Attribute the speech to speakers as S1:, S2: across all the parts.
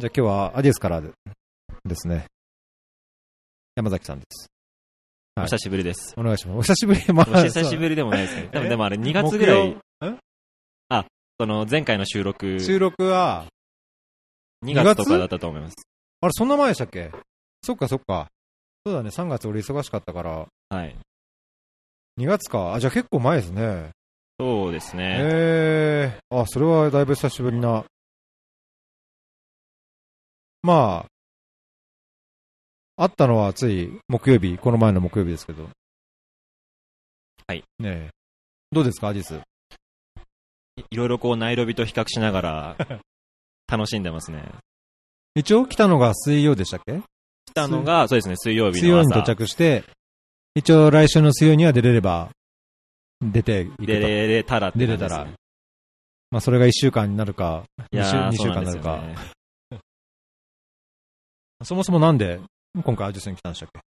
S1: じゃあ今日はアディエスからでですね。山崎さんです。はい
S2: お久しぶりです。
S1: お願いします。お久しぶり、ま
S2: お久しぶりでもないですけど、多分でもあれ2月ぐらい、その前回の収録、
S1: 収録は、
S2: 2月とかだったと思います。
S1: あれ、そんな前でしたっけ？そっかそっか。そうだね、3月俺忙しかったから、
S2: はい。
S1: 2月か。あ、じゃあ結構前ですね。
S2: そうですね。
S1: ええあ、それはだいぶ久しぶりな。まあ、あったのはつい木曜日、この前の木曜日ですけど。
S2: はい。
S1: ねえ。どうですか、アディス？
S2: いいろいろこう、ナイロビと比較しながら、楽しんでますね。
S1: 一応来たのが水曜でしたっけ？
S2: 来たのが、そうですね、水曜日の朝。
S1: 水曜に到着して、一応来週の水曜には出れれば、出ていくと。
S2: 出れたらって
S1: 出れたら。まあそれが1週間になるか、2
S2: いやー
S1: 週間になるか。そもそもなんで今回アディスに来たんでしたっけ？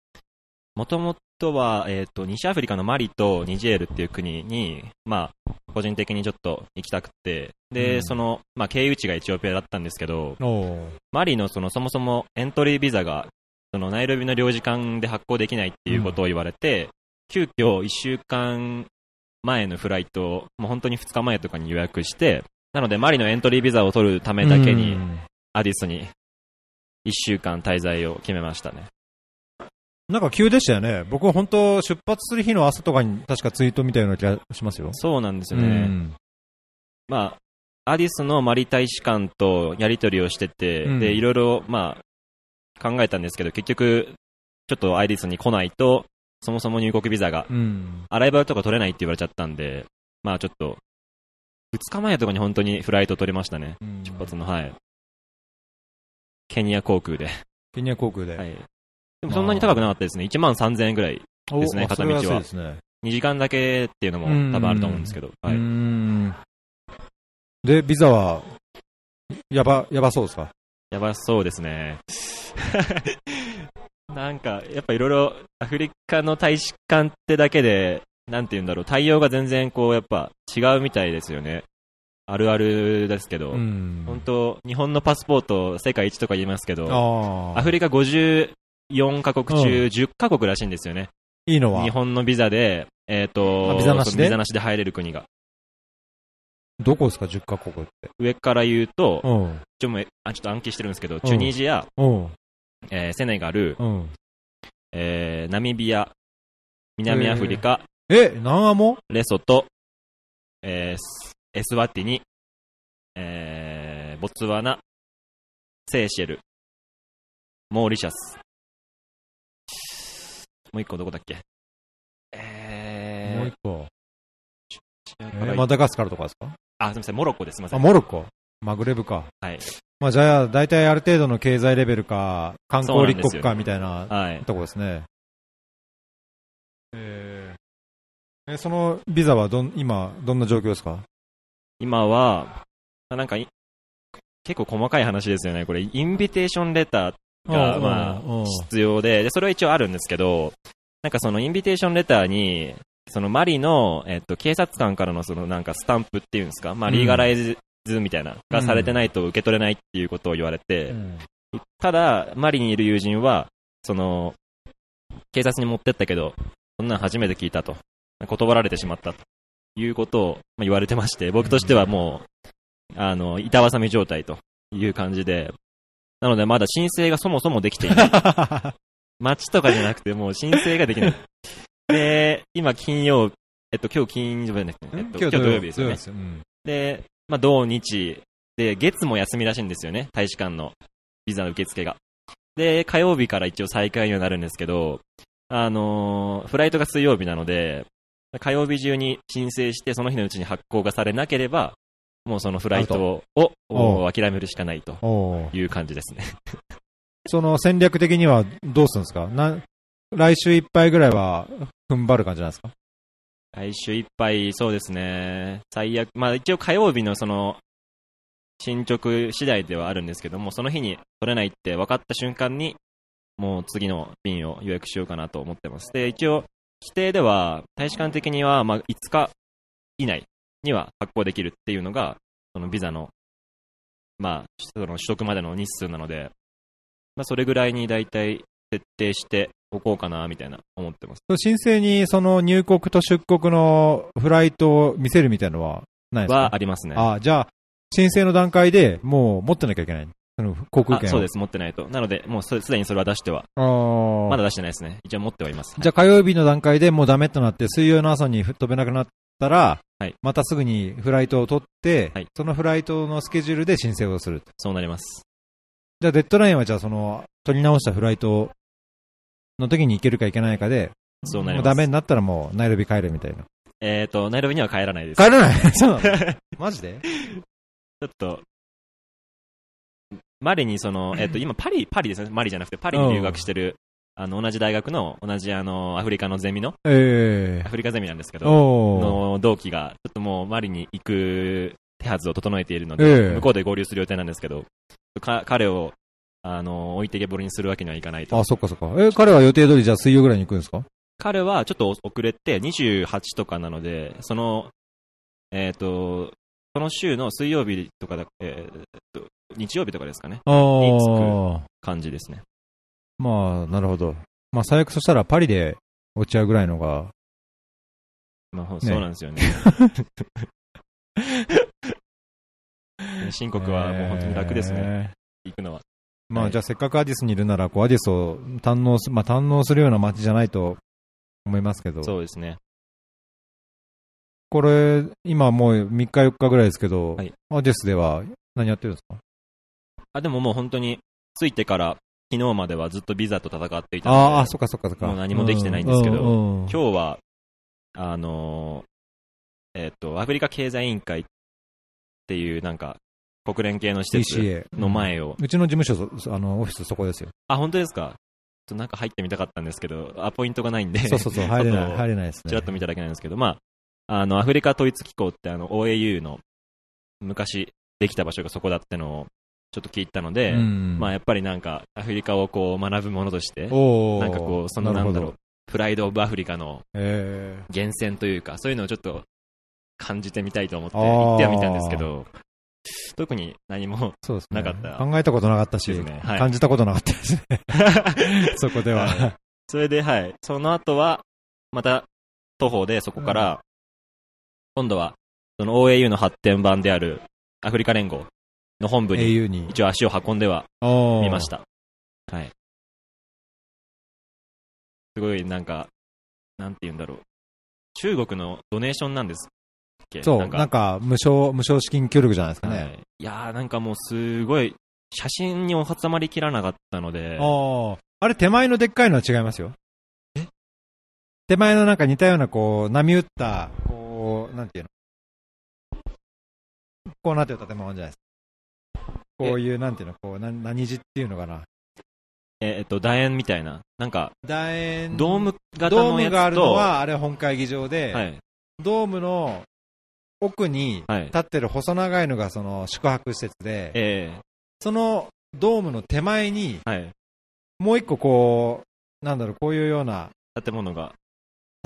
S2: もともとは、えっ、と、西アフリカのマリとニジェールっていう国に、まあ、個人的にちょっと行きたくて、で、
S1: うん。
S2: その、まあ、経由地がエチオピアだったんですけど、
S1: お
S2: マリのその、そもそもエントリービザが、その、ナイロビの領事館で発行できないっていうことを言われて、急遽1週間前のフライトを、もう本当に2日前とかに予約して、なので、マリのエントリービザを取るためだけに、アディスに1週間滞在を決めましたね。
S1: なんか急でしたよね。僕は本当出発する日の朝とかに確かツイートみたいな気がしますよ。
S2: そうなんですよ
S1: う
S2: ね。
S1: ん
S2: まあ、アディスのマリ大使館とやり取りをしてて、
S1: うん
S2: で、いろいろ、まあ、考えたんですけど、結局、ちょっとアディスに来ないと、そもそも入国ビザが、
S1: うん。
S2: アライバルとか取れないって言われちゃったんで、まあちょっと、2日前とかに本当にフライト取れましたね。
S1: うん
S2: 出発の、はい。ケニア航空で。
S1: ケニア航空で。
S2: はい。でもそんなに高くなかったですね。1万3000円ぐらい。
S1: お
S2: ですね片道は
S1: ですね。
S2: 2時間だけっていうのも多分あると思うんですけど。は
S1: う
S2: い。
S1: ん。で、ビザは、やば、やばそうですか？
S2: やばそうですね。なんか、やっぱいろいろアフリカの大使館ってだけで、なんて言うんだろう、対応が全然こう、やっぱ違うみたいですよね。あるあるですけど、
S1: ん
S2: 本当日本のパスポート世界一とか言いますけど。アフリカ54カ国中
S1: うん
S2: 10カ国らしいんですよね。
S1: いいのは？
S2: 日本のビザで、えっ、と
S1: あビザなしで？
S2: ビザなしで入れる国が。
S1: どこですか ?10 カ国って。
S2: 上から言うと、
S1: うん。
S2: ちょあちょっと暗記してるんですけど、チュニジア、
S1: うん。
S2: えーセネガル、
S1: うん。
S2: えーナミビア、南アフリカ、
S1: え、南アも
S2: レソト、えースエスワティニ、えーボツワナ、セーシェル、モーリシャス。もう一個どこだっけ？えー、
S1: もう一個。え
S2: え
S1: ーマダガスカルとかですか？
S2: あ、すみません、モロッコです、すみませ
S1: あ、
S2: ん。
S1: モロッコ？マグレブか。
S2: はい。
S1: まあじゃあ、大体ある程度の経済レベルか、観光立国かみたいな
S2: はい。
S1: とこですね。えーえそのビザはどん、今、どんな状況ですか？
S2: 今は、なんかい、結構細かい話ですよね。これ、インビテーションレターが、
S1: うん
S2: ま
S1: うん。
S2: あ、必要で、で、それは一応あるんですけど、なんかそのインビテーションレターに、そのマリの、えっと、警察官からのそのなんかスタンプっていうんですか、まあ、
S1: うん。
S2: リーガライズみたいな、がされてないと受け取れないっていうことを言われて、
S1: うん
S2: ただ、マリにいる友人は、その、警察に持ってったけど、そんなん初めて聞いたと。断られてしまったということをまあ言われてまして、僕としてはもう、あの、板挟み状態という感じで、なのでまだ申請がそもそもできていない。街とかじゃなくてもう申請ができない。で、今金曜、えっと、今日金曜日じゃなくて、えっと、今日土曜日ですよね。
S1: 土曜日うん
S2: で、まあ、土日、で、月も休みらしいんですよね、大使館のビザの受付が。で、火曜日から一応再開にはなるんですけど、あのーフライトが水曜日なので、火曜日中に申請して、その日のうちに発行がされなければ、もうそのフライトを諦めるしかないという感じですね。
S1: その戦略的にはどうするんですか？な来週いっぱいぐらいは踏ん張る感じなんですか？
S2: 来週いっぱい、そうですね。最悪、まあ一応火曜日のその、進捗次第ではあるんですけども、その日に取れないって分かった瞬間に、もう次の便を予約しようかなと思ってます。で、一応、規定では、大使館的には、まあ5日以内には発行できるっていうのが、そのビザの、まあ、その取得までの日数なので、まあ、それぐらいに大体設定しておこうかな、みたいな思ってます。
S1: 申請にその入国と出国のフライトを見せるみたいなのはないですか？
S2: はありますね。
S1: あじゃあ、申請の段階でもう持ってなきゃいけない。その航空券
S2: そうです、持ってないと。なので、もうすすでにそれは出しては、まだ出してないですね。一応持ってはいます。
S1: じゃあ火曜日の段階でもうダメとなって、水曜の朝に飛べなくなったら、
S2: はい
S1: またすぐにフライトを取って、
S2: はい
S1: そのフライトのスケジュールで申請をする。
S2: そうなります。
S1: じゃあデッドラインはじゃあその、取り直したフライトの時に行けるか行けないかで、
S2: そうなります。
S1: ダメになったらもうナイロビ帰るみたいな。
S2: えっ、と、ナイロビには帰らないです。
S1: 帰らない そう マジで？
S2: ちょっと、マリにその、えっ、と、今パリ、パリですね。マリじゃなくて、パリに留学してる、あの、同じ大学の、同じあの、アフリカのゼミの、
S1: え
S2: アフリカゼミなんですけ
S1: え
S2: ど。の同期が、ちょっともうマリに行く手はずを整えているの
S1: え
S2: で、
S1: え
S2: 向こうで合流する予定なんですけど、か彼を、あの、置いてけぼりにするわけにはいかないと。
S1: あ、そっかそっか。え、彼は予定通りじゃあ水曜ぐらいに行くんですか？
S2: 彼はちょっと遅れて、28とかなので、その、えっ、と、その週の水曜日とかだ、えーと、日曜日とかですかね。
S1: あ
S2: いつ
S1: あ。
S2: 感じですね。
S1: まあ、なるほど。まあ、最悪そしたらパリで落ち合うぐらいのが、
S2: まあ、ほそうなんですよね。新国はもう本当に楽ですね、
S1: ね。
S2: 行くのは。
S1: まあ、
S2: はい
S1: じゃあせっかくアディスにいるなら、こう、アディスを堪能す、まあ、堪能するような街じゃないと思いますけど、
S2: そうですね。
S1: これ、今もう3日4日ぐらいですけど、
S2: はい
S1: アディスでは何やってるんですか？
S2: あ、でももう本当に、着いてから昨日まではずっとビザと戦っていたので、
S1: ああ、そっかそっかそっか。
S2: もう何もできてないんですけど
S1: ううんうん
S2: 今日は、あのーえっ、と、アフリカ経済委員会っていうなんか、国連系の施設の前を、
S1: うちの事務所そ、あの、オフィスそこですよ。
S2: あ、本当ですか？ちょっとなんか入ってみたかったんですけど、アポイントがないんで、
S1: そうそうそう、入れない、入れないですね。
S2: ちらっと見ただけなんですけど、まあ、あの、アフリカ統一機構ってあの、OAU の昔できた場所がそこだってのをちょっと聞いたので、
S1: うん。
S2: まあやっぱりなんか、アフリカをこう学ぶものとして、なんかこう、その
S1: な
S2: んだろう、プライド・オブ・アフリカの
S1: え
S2: 源泉というか、そういうのをちょっと感じてみたいと思って行ってはみたんですけど、特に何も。なかった。
S1: 考えたことなかったし、
S2: ね。はい。
S1: 感じたことなかったですね。そこでは。
S2: はい。それで、はい。その後は、また、徒歩でそこから、今度は、その OAU の発展版である、アフリカ連合の本部に。一応足を運んでは
S1: 見
S2: みました。はい。すごい、なんか、なんて言うんだろう。中国のドネーションなんですっけ？
S1: そう、
S2: な
S1: んんか、無償、無償資金協力じゃないですか
S2: は
S1: ね。
S2: い、いやー、なんかもうすごい、写真に収まりきらなかったので、
S1: ああ。あれ、手前のでっかいのは違いますよ。手前のなんか似たような、こう、波打った、こう、なんていうの？こうなってる建物じゃないですか。こういう、なんていうの、こう、な何字っていうのかな。
S2: ええっと、楕円みたいな、なんか、
S1: 楕円。
S2: ドーム型
S1: ドー
S2: のやつと、
S1: ムがあるのは、あれは本会議場で、
S2: はい、
S1: ドームの奥に
S2: はい
S1: 立ってる細長いのがその宿泊施設で、
S2: え
S1: そのドームの手前に、
S2: えはい、
S1: もう一個こう、なんだろう、こういうような
S2: 建物が、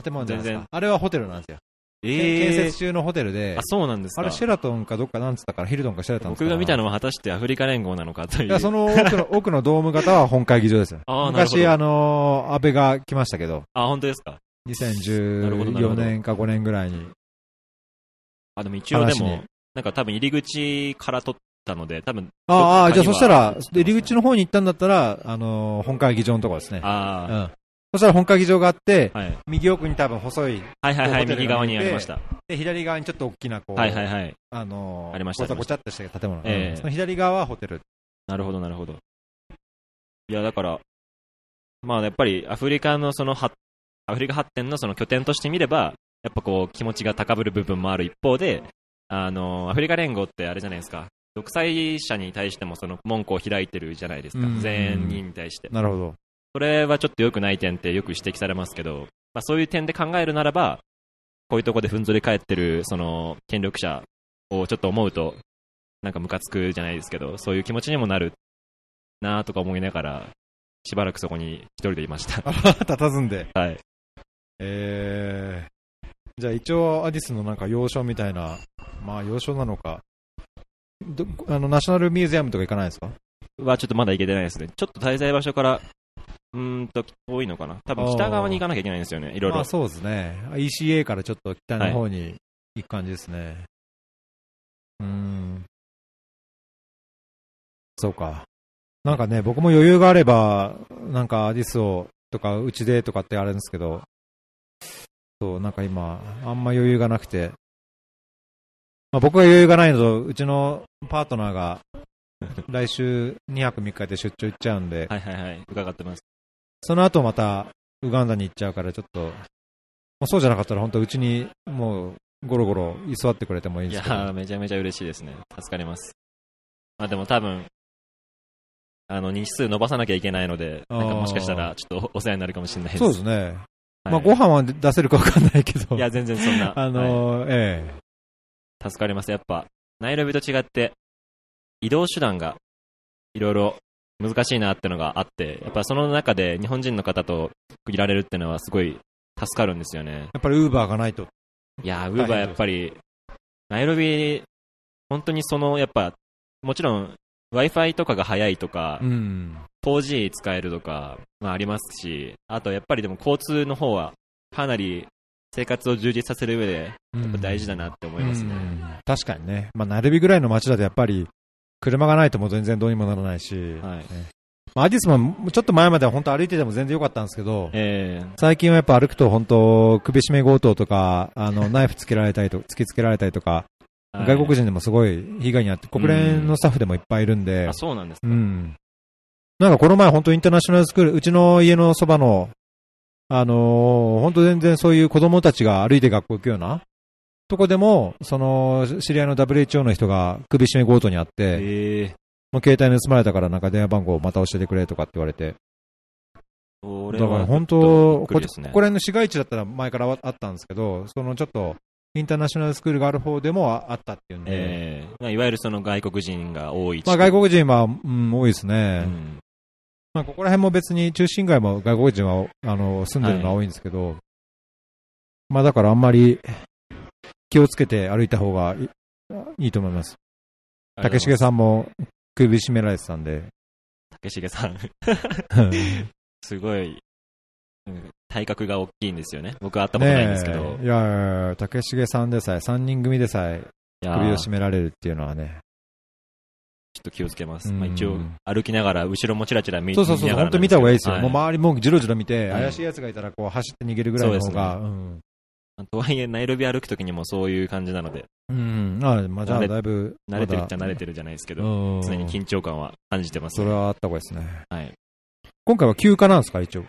S1: 建物じゃないです
S2: 全然
S1: か。あれはホテルなんですよ。
S2: え
S1: 建設中のホテルで
S2: あ、、そうなんですか。
S1: あれシェラトンかどっかなんつったから、ヒルトンかシェラトン
S2: 僕が見た
S1: の
S2: のは果たしてアフリカ連合なのかという。
S1: いや、その奥の奥のドーム型は本会議場です よ。
S2: あ
S1: 昔、
S2: ど
S1: あのー安倍が来ましたけど、
S2: あ、本当ですか。なるほどなる
S1: 2014
S2: ほど
S1: 年か5年ぐらいに。
S2: あ、でも一応でも、なんか多分入り口から撮ったので、多分、
S1: ああ、じゃあそしたら、入り口の方に行ったんだったら、あのー本会議場のところですね。う
S2: あ
S1: ん。そしたら本会議場があって、
S2: あ、はい。
S1: 右奥に多分細い、
S2: はいはいはい、右側にありました。
S1: で、左側にちょっと大きな、こう、
S2: はいはいはい。
S1: あのー
S2: ありました
S1: ごちゃごちゃっとした建物が、
S2: ええ
S1: その左側はホテル。
S2: なるほどなるほど。いや、だから、まあやっぱりアフリカのその発、アフリカ発展のその拠点として見れば、やっぱこう気持ちが高ぶる部分もある一方で、あの、アフリカ連合ってあれじゃないですか。独裁者に対してもその門戸を開いてるじゃないですか
S1: うん。
S2: 全員に対して。
S1: なるほど。
S2: それはちょっと良くない点ってよく指摘されますけど、まあ、そういう点で考えるならば、こういうとこでふんぞり返ってるその権力者をちょっと思うと、なんかムカつくじゃないですけど、そういう気持ちにもなるなとか思いながら、しばらくそこに一人でいました。
S1: あら、佇んで。
S2: はい。
S1: えー、じゃあ一応アディスのなんか要所みたいな、まあ要所なのか、どあの、ナショナルミュージアムとか行かないですか？
S2: はちょっとまだ行けてないですね。ちょっと滞在場所から、うーんと遠いのかな？多分北側に行かなきゃいけないんですよね、いろいろ
S1: まあ。そうですね。ECA からちょっと北の方に行く感じですね。うーん。そうか。なんかね、僕も余裕があれば、なんかアディスをとか、うちでとかってあるんですけど、そう、なんか今、あんま余裕がなくて、まあ、僕が余裕がないのと、うちのパートナーが、来週2泊3日で出張行っちゃうんで、
S2: はいはいはい。伺ってます。
S1: その後また、ウガンダに行っちゃうから、ちょっと、もうそうじゃなかったら、本当うちに、もう、ゴロゴロ居座ってくれてもいいですけど。
S2: ー、めちゃめちゃ嬉しいですね。助かります。まあでも多分、あの、日数伸ばさなきゃいけないので、なんかもしかしたら、ちょっとお世話になるかもしれないです。
S1: そうですね。
S2: はい
S1: まあ、ご飯は出せるか分かんないけど。
S2: いや、全然そんな。
S1: あのーええ
S2: 助かります。やっぱ、ナイロビと違って、移動手段が、いろいろ難しいなってのがあって、やっぱその中で日本人の方と区切られるってのはすごい助かるんですよね。
S1: やっぱりウーバーがないと。
S2: いやー、ウーバーやっぱり、ナイロビ、本当にその、やっぱ、もちろん、Wi-Fi とかが早いとか、
S1: うん。
S2: 4G 使えるとか、まあありますし、あとやっぱりでも交通の方は、かなり生活を充実させる上で、やっぱ大事だなって思いますね。
S1: うん確かにね。まあ、なるびぐらいの街だとやっぱり、車がないともう全然どうにもならないし。
S2: はい。
S1: まあ、アディスもちょっと前までは本当歩いてても全然良かったんですけど、
S2: えー、
S1: 最近はやっぱ歩くと本当、首絞め強盗とか、あの、ナイフつけられたりと、突きつけられたりとか、
S2: はい
S1: 外国人でもすごい被害に遭って、国連のスタッフでもいっぱいいるんで
S2: あ、、そうなんですか。
S1: うん。なんかこの前本当インターナショナルスクール、うちの家のそばの、あのー本当全然そういう子供たちが歩いて学校行くような、とこでも、その、知り合いの WHO の人が首絞め強盗にあって、
S2: ええ
S1: もう携帯盗まれたからなんか電話番号また教えてくれとかって言われて、だから本当、
S2: ね。
S1: ここら辺の市街地だったら前からあったんですけど、そのちょっと、インターナショナルスクールがある方でもああったっていうんで、
S2: ええ。まあ、いわゆるその外国人が多い
S1: まあ外国人は、うん、多いですね。
S2: うん。
S1: まあ、ここら辺も別に中心街も外国人はあの住んでるのは多いんですけど、まあだからあんまり気をつけて歩いた方がいいいと思います。竹重さんも首絞められてたんで。
S2: 竹重さん、すごい、うん体格が大きいんですよね。僕は会ったことないんですけど。
S1: いやいやいや竹重さんでさえ、3人組でさえ首を絞められるっていうのはね。
S2: ちょっと気をつけます。
S1: うん
S2: まあ、一応、歩きながら、後ろもちらちら見
S1: そうそうそう、本当見た方がいいですよ。
S2: は
S1: もう周りもじろじろ見て、
S2: はい
S1: 怪しい奴がいたらこう走って逃げるぐらいの方が、うん。
S2: とはいえ、ナイロビ歩くときにもそういう感じなので、
S1: うん。あまあじゃあだいぶ、
S2: 慣れてるっちゃ慣れ
S1: る
S2: てるじゃないですけ
S1: け
S2: ど、常に緊張感は感じてます、ね。
S1: それはあった方がいいですね。
S2: はい。
S1: 今回は休暇なんですか、一応？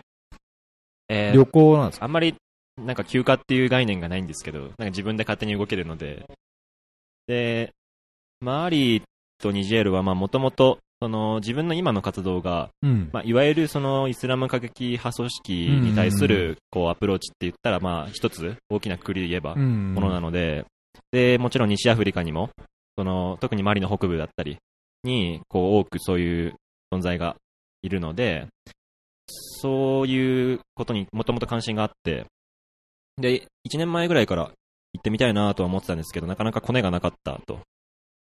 S2: えー
S1: 旅行なんですか？
S2: あんまり、なんか休暇っていう概念がないんですけど、なんか自分で勝手に動けるので、で、マリとニジェールは、まあ、もともと、その、自分の今の活動が、
S1: うん。
S2: まあ、いわゆるその、イスラム過激派組織に対する、こう、アプローチって言ったら、まあ、一つ、大きなくくりで言えば、
S1: うん
S2: ものなので、で、もちろん西アフリカにも、その、特にマリの北部だったりに、こう、多くそういう存在がいるので、そういうことにもともと関心があって、で、1年前ぐらいから行ってみたいなとは思ってたんですけど、なかなかコネがなかったと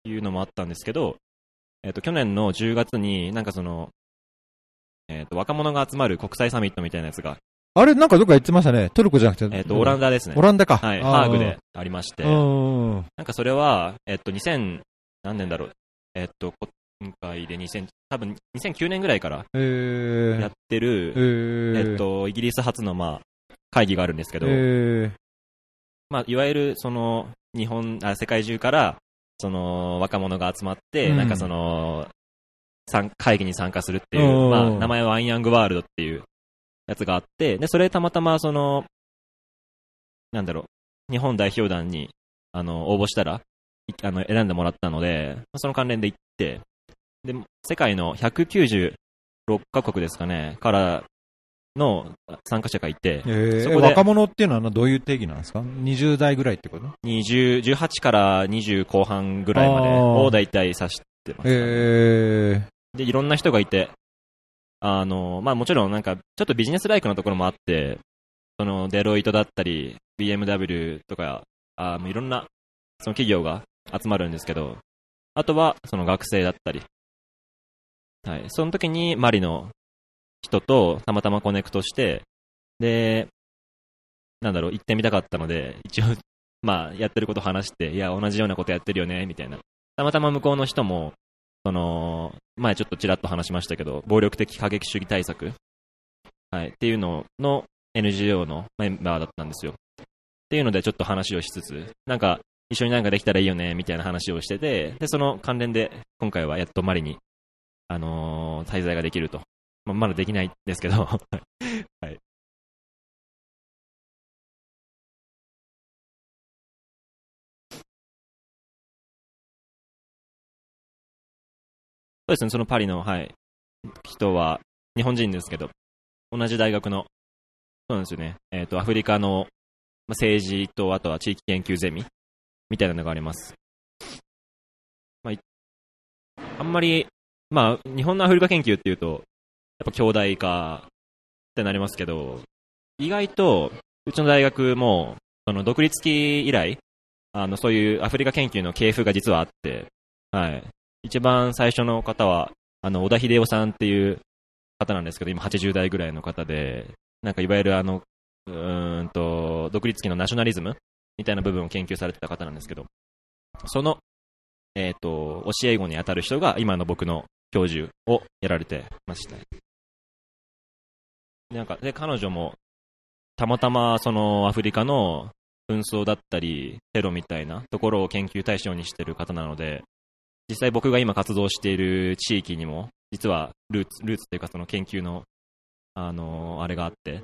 S2: いうのもあったんですけど、えっ、と、去年の10月になんかその、えっ、と、若者が集まる国際サミットみたいなやつが、
S1: あれ、なんかどっか言ってましたね。トルコじゃなくて。
S2: えっ、と、オラン
S1: ダ。
S2: ダですね
S1: オ。ランダか。
S2: はい、
S1: あ
S2: ハーグで。ありまして、
S1: うん。
S2: なんかそれは、えっと、2000、何年だろう。えっと、今回で2000、多分2009年ぐらいから
S1: えー。
S2: やってる、
S1: えー。
S2: えっと、イギリス初の、まあ、会議があるんですけど、
S1: えー。
S2: まあ、いわゆる、その、日本、あ、世界中から、その、若者が集まって、
S1: うん。
S2: なんかその、参会議に参加するっていう、まあ、名前はアンヤングワールドっていうやつがあって、で、それたまたま、その、なんだろう、日本代表団に、あの、応募したら、いあの、選んでもらったので、まあその関連で行って、で、世界の196カ国ですかね、からの参加者がいて、
S1: えー
S2: そこで
S1: 若者っていうのはどういう定義なんですか ?20 代ぐらいってこと
S2: ？20 18から20後半ぐらいまでを大体指してます、
S1: え
S2: で、いろんな人がいて、あの、まあもちろんなんか、ちょっとビジネスライクなところもあって、そのデロイトだったり、BMW とか、あもういろんな、その企業が集まるんですけど、あとは、その学生だったり。はい。その時にマリの人とたまたまコネクトして、で、なんだろう、行ってみたかったので、一応、まあ、やってること話して、いや、同じようなことやってるよね、みたいな。たまたま向こうの人も、その、前ちょっとちらっと話しましたけど、暴力的過激主義対策、はい、っていうのの NGO のメンバーだったんですよ。っていうのでちょっと話をしつつ、なんか、一緒になんかできたらいいよね、みたいな話をしてて、で、その関連で、今回はやっとマリに、あのー滞在ができると。まあ、まだできないですけど、はい。そうですね、そのパリの、はい、人は、日本人ですけど、同じ大学の、そうなんですよね、えっ、と、アフリカの、まあ、政治と、あとは地域研究ゼミ、みたいなのがあります。まあ、いあんまり、まあ、日本のアフリカ研究っていうと、やっぱ兄弟化ってなりますけど、意外と、うちの大学も、その独立期以来、あの、そういうアフリカ研究の系譜が実はあって、はい。一番最初の方は、あの、小田秀夫さんっていう方なんですけど、今80代ぐらいの方で、なんかいわゆるあの、うんと、独立期のナショナリズムみたいな部分を研究されてた方なんですけど、その、えっ、と、教え子に当たる人が今の僕の教授をやられてました。なんか、で、彼女も、たまたまそのアフリカの紛争だったり、テロみたいなところを研究対象にしてる方なので、実際僕が今活動している地域にも、実はルーツ、ルーツっていうかその研究の、あのあれがあって、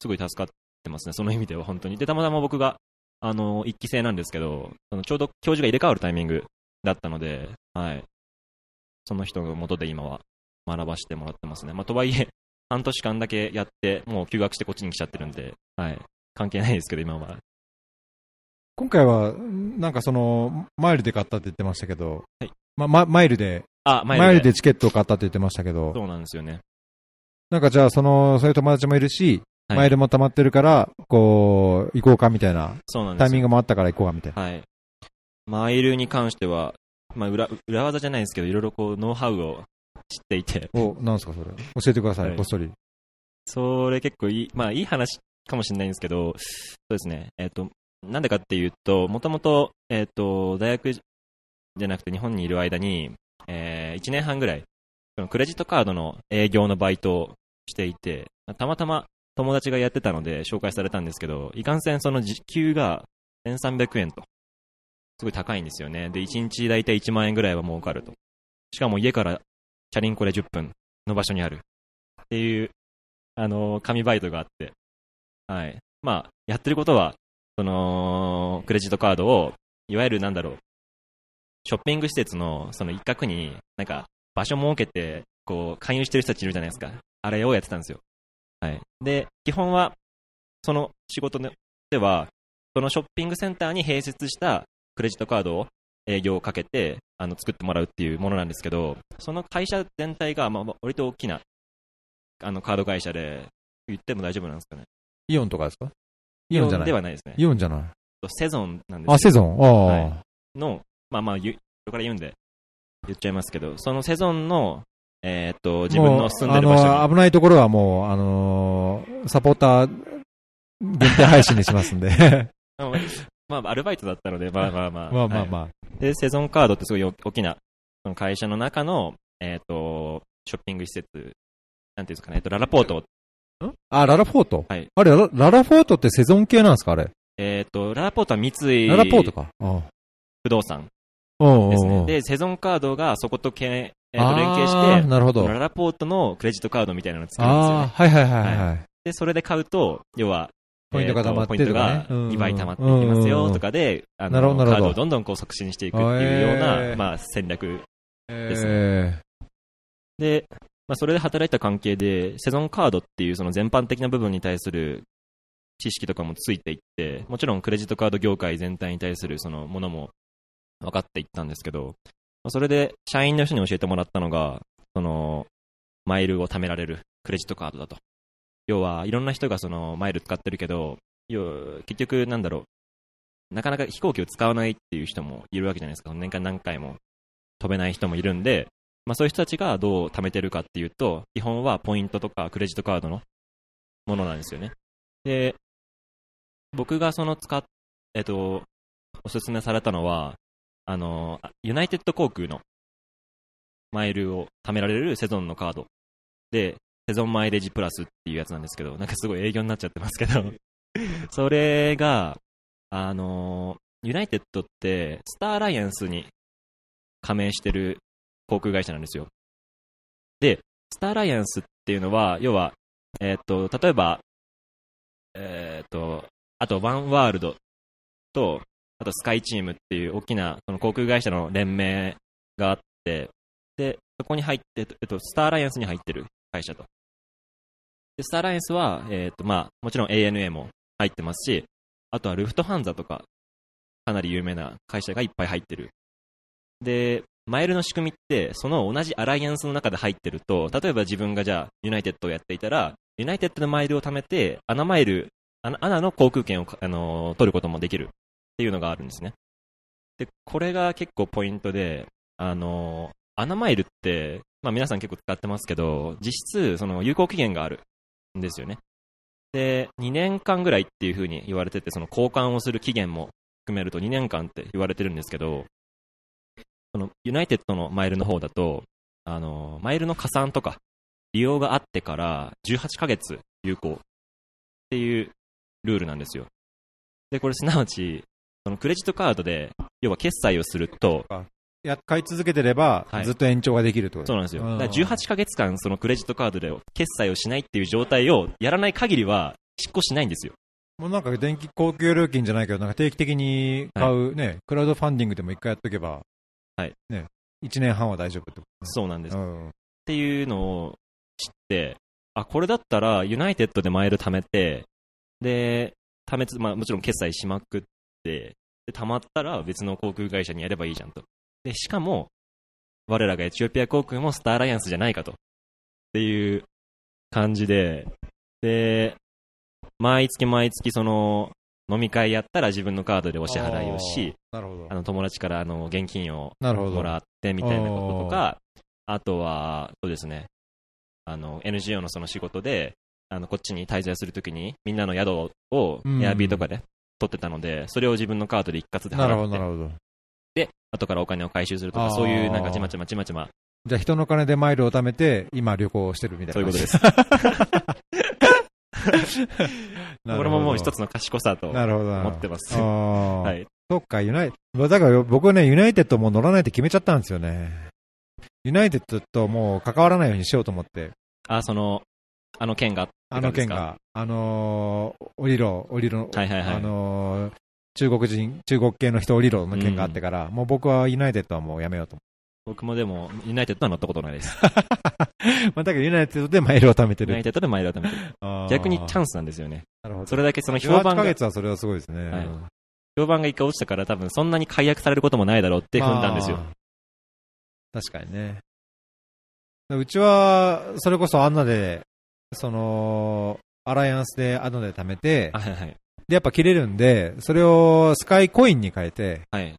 S2: すごい助かってますね、その意味では本当に。で、たまたま僕が、あの一期生なんですけど、そのちょうど教授が入れ替わるタイミングだったので、はい。その人の元で今は学ばせてもらってますね。まあ、とはいえ、半年間だけやって、もう休学してこっちに来ちゃってるんで、はい。関係ないですけど、今は。
S1: 今回は、なんかその、マイルで買ったって言ってましたけど、
S2: はい
S1: ま、ま、マイルで、
S2: あ、
S1: マ
S2: 前
S1: イルでチケットを買ったって言ってましたけど、
S2: そうなんですよね。
S1: なんかじゃあ、その、そういう友達もいるし、
S2: はい
S1: マイルも溜まってるから、こう、行こうかみたいな、
S2: そうなんですよ
S1: タイミングもあったから行こうかみたいな。
S2: はい。マイルに関しては、まあ、裏、裏技じゃないですけど、いろいろこう、ノウハウを知っていて、
S1: お、なんすかそれ。教えてください、
S2: はい
S1: こっそり。
S2: それ結構いい、まあ、いい話かもしれないんですけど、そうですね、えっ、と、なんでかっていうと、もともと、えっ、と、大学じゃなくて日本にいる間に、え1年半ぐらい、クレジットカードの営業のバイトをしていて、たまたま友達がやってたので紹介されたんですけど、いかんせんその時給が1300円と、すごい高いんですよね。で、1日大体1万円ぐらいは儲かると。しかも家からチャリンコで10分の場所にある。っていう、あの紙バイトがあって、はい。まあ、やってることは、その、クレジットカードを、いわゆるなんだろう、ショッピング施設のその一角に、なんか、場所設けて、こう、勧誘してる人たちいるじゃないですか。あれをやってたんですよ。はい。で、基本は、その仕事では、そのショッピングセンターに併設したクレジットカードを営業をかけて、あの、作ってもらうっていうものなんですけど、その会社全体が、まあ、割と大きな、あの、カード会社で、言っても大丈夫なんですかね。
S1: イオンとかですか？イオンじゃない？
S2: ではないですね。
S1: イオンじゃない？
S2: セゾンなんですよ
S1: あ、セゾン？ああ、
S2: はいの、まあまあ、言うこれから言うんで、言っちゃいますけど、そのセゾンの、えーっと、自分の住んでる場所
S1: あの、危ないところはもう、あのーサポーター限定配信にしますんで。
S2: まあ、アルバイトだったので、まあまあまあ。はい
S1: まあまあま
S2: で、セゾンカードってすごい大きな、その会社の中の、えーっと、ショッピング施設、なんていうんですかね、えっと、ララポート、
S1: あ。あ、ララフォート？
S2: はい
S1: あれララ、ララフォートってセゾン系なんですかあれ？
S2: えーっと、ララポートは三井
S1: ララポートか。あ
S2: 不動産ですね。で、セゾンカードがそことけん、えーっと
S1: あー
S2: 連携して、
S1: なるほど。
S2: ララポートのクレジットカードみたいなのを作るんですよね。
S1: ああ、はいはいはいはい。
S2: で、それで買うと、要は、
S1: ポイントが溜まってかね。
S2: ポイントが2倍溜まってい
S1: うん
S2: きますよ
S1: うん。
S2: とかで、あ
S1: なるほどなるほど。
S2: カードをどんどんこう促進していくっていうような、まあ戦略です
S1: え
S2: で、まあそれで働いた関係で、セゾンカードっていうその全般的な部分に対する知識とかもついていって、もちろんクレジットカード業界全体に対するそのものも分かっていったんですけど、まあそれで社員の人に教えてもらったのが、その、マイルを貯められるクレジットカードだと。要は、いろんな人がそのマイル使ってるけど、結局なんだろう、なかなか飛行機を使わないっていう人もいるわけじゃないですか。年間何回も飛べない人もいるんで、まあそういう人たちがどう貯めてるかっていうと、基本はポイントとかクレジットカードのものなんですよね。で、僕がその使っ、えっと、おすすめされたのは、あの、ユナイテッド航空のマイルを貯められるセゾンのカードで、セゾンマイレージプラスっていうやつなんですけど、なんかすごい営業になっちゃってますけど、それが、あの、ユナイテッドって、スターアライアンスに加盟してる航空会社なんですよ。で、スターアライアンスっていうのは、要は、えっ、と、例えば、えっ、と、あと、ワンワールドと、あと、スカイチームっていう大きなその航空会社の連盟があって、で、そこに入って、えっと、スターアライアンスに入ってる会社と。で、スターアライアンスは、えっ、と、まあ、もちろん ANA も入ってますし、あとはルフトハンザとか、かなり有名な会社がいっぱい入ってる。で、マイルの仕組みって、その同じアライアンスの中で入ってると、例えば自分がじゃあ、ユナイテッドをやっていたら、ユナイテッドのマイルを貯めて、 ANAマイル、 ANA、ANAの航空券を、あのー取ることもできるっていうのがあるんですね。で、これが結構ポイントで、あのー ANAマイルって、まあ皆さん結構使ってますけど、実質、その有効期限があるんですよね。で、2年間ぐらいっていう風に言われてて、その交換をする期限も含めると2年間って言われてるんですけど、そのユナイテッドのマイルの方だと、あの、マイルの加算とか、利用があってから18ヶ月有効っていうルールなんですよ。で、これすなわち、そのクレジットカードで、要は決済をすると、
S1: や買い続けてれば、
S2: はい
S1: ずっと延長ができるってこと
S2: そうなんですよ。
S1: うん
S2: だから18ヶ月間、そのクレジットカードで決済をしないっていう状態をやらない限りは、執行しないんですよ。
S1: もうなんか電気公共料金じゃないけど、なんか定期的に買うね、クラウドファンディングでも一回やっとけば、
S2: はい。
S1: ね、1年半は大丈夫ってこ
S2: そうなんです。
S1: と、
S2: っ
S1: うん。
S2: ていうのを知って、あ、これだったら、ユナイテッドでマイル貯めて、で、貯めつ、まあもちろん決済しまくって、で、貯まったら別の航空会社にやればいいじゃんと。で、しかも、我らがエチオピア航空もスターアライアンスじゃないかと。っていう感じで、で、毎月毎月その、飲み会やったら自分のカードでお支払いをし、
S1: あ。
S2: の友達からあの現金を。もらってみたいなこととか、あとは、そうですね、あの、NGO のその仕事で、あの、こっちに滞在するときに、みんなの宿を、
S1: うん
S2: エアビーとかで取ってたので、それを自分のカードで一括で
S1: なるほど、
S2: 払って、
S1: なるほど。
S2: で、後からお金を回収するとか、そういうなんかちまちまちまちま、
S1: じゃあ人の金でマイルを貯めて、今旅行をしてるみたいな。
S2: そういうことです。これももう一つの賢さと。思ってます。はい。
S1: そっか、ユナイだから僕ね、ユナイテッドもう乗らないって決めちゃったんですよね。ユナイテッドともう関わらないようにしようと思って。
S2: あ、その、あの件が
S1: あの。件が、あのー、降りろ、降りろ、
S2: はいはいはい
S1: あのー、中国人、中国系の人降りろの件があってから、もう僕はユナイテッドはもうやめようと
S2: 僕もでも、ユナイテッドは乗ったことないです。
S1: まあ、だけどユナイテッドでマイルを貯めてる。
S2: ユナイテッドでマイルを貯めてる。逆にチャンスなんですよね。
S1: なるほど。
S2: それだけその評
S1: 18ヶ
S2: 判が、
S1: 月はそれはすごいですね。
S2: はい
S1: うん
S2: 評判が一回落ちたから多分そんなに解約されることもないだろうって踏んだんですよ。
S1: まあ確かにね。うちは、それこそアンナで、その、アライアンスでアンナで貯めて、
S2: はいはい。
S1: で、やっぱ切れるんで、それをスカイコインに変えて、
S2: はい。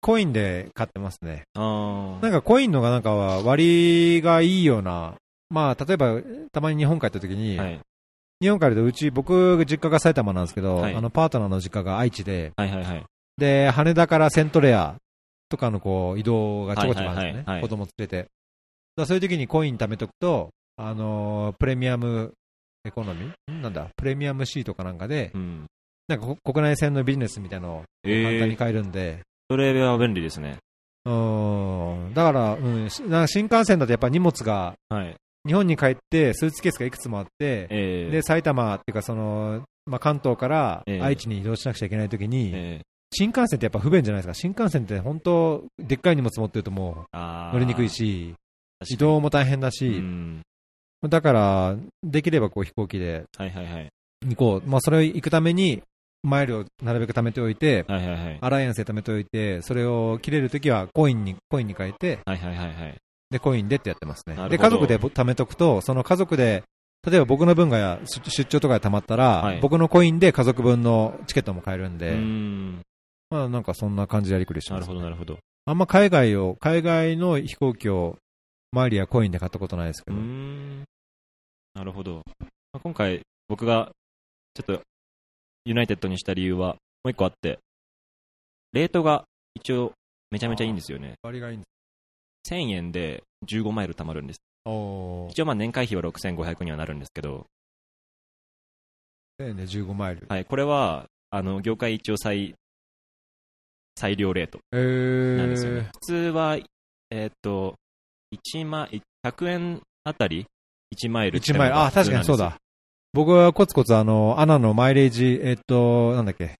S1: コインで買ってますね。
S2: あ
S1: なんかコインのがなんかは割がいいような、まあ、例えば、たまに日本帰った時に、
S2: あ。はい。
S1: 日本帰るとうち、僕、実家が埼玉なんですけど、
S2: はい
S1: あの、パートナーの実家が愛知で、
S2: はいはいはい。
S1: で、羽田からセントレアとかのこう移動がちょこちょこあるんですよね。
S2: はいはいはいはい
S1: 子供連れて。だそういう時にコイン貯めとくと、あのープレミアムエコノミー？んなんだ、プレミアムシートかなんかで、
S2: うん。
S1: なんかこ国内線のビジネスみたいなのを
S2: え
S1: 簡単に
S2: ー、
S1: 買えるんで、
S2: それは便利ですね。
S1: うーん、だから、うん、しなんか新幹線だとやっぱ荷物が、
S2: はい。
S1: 日本に帰ってスーツケースがいくつもあって、
S2: えー、
S1: で、埼玉っていうかその、まあ、関東から
S2: ええ。
S1: 愛知に移動しなくちゃいけない時に、
S2: えー、
S1: 新幹線ってやっぱ不便じゃないですか。新幹線って本当、でっかい荷物持ってるともう乗りにくい、し、移動も大変だ
S2: う
S1: し、
S2: ん。
S1: だから、できればこう飛行機で
S2: はいはいはい。
S1: 行こう。まあそれを行くために、マイルをなるべく貯めておいて、
S2: はいはいはい。
S1: アライアンスで貯めておいて、それを切れるときはコインに、コインに変えて、
S2: はいはいはいはい。
S1: で、コインでってやってますねで、家族でぼ貯めとくと、その家族で、例えば僕の分が出出張とかで貯まったら、
S2: はい
S1: 僕のコインで家族分のチケットも買えるんで、
S2: ん。
S1: まあなんかそんな感じでやりくりしてます、
S2: なるほどなるほど。
S1: あんま海外を、海外の飛行機をマイルやコインで買ったことないですけど。
S2: ん。なるほど。まあ今回、僕が、ちょっと、ユナイテッドにした理由は、もう一個あって、レートが一応、めちゃめちゃいいんですよね。
S1: 割がいいんで
S2: 1000円で15マイル貯まるんです。一応まあ年会費は6500にはなるんですけど、
S1: 1000円で15マイル。
S2: はい、これは、あの、業界一応最、最良レート
S1: え
S2: なんですよね。
S1: ー。
S2: 普通は、えーっと、1マイ、100円あたり？1マイルって
S1: 1マイル。あ、確かにそう
S2: だ。
S1: だ。僕はコツコツあの、アナのマイレージ、えっと、なんだっけ？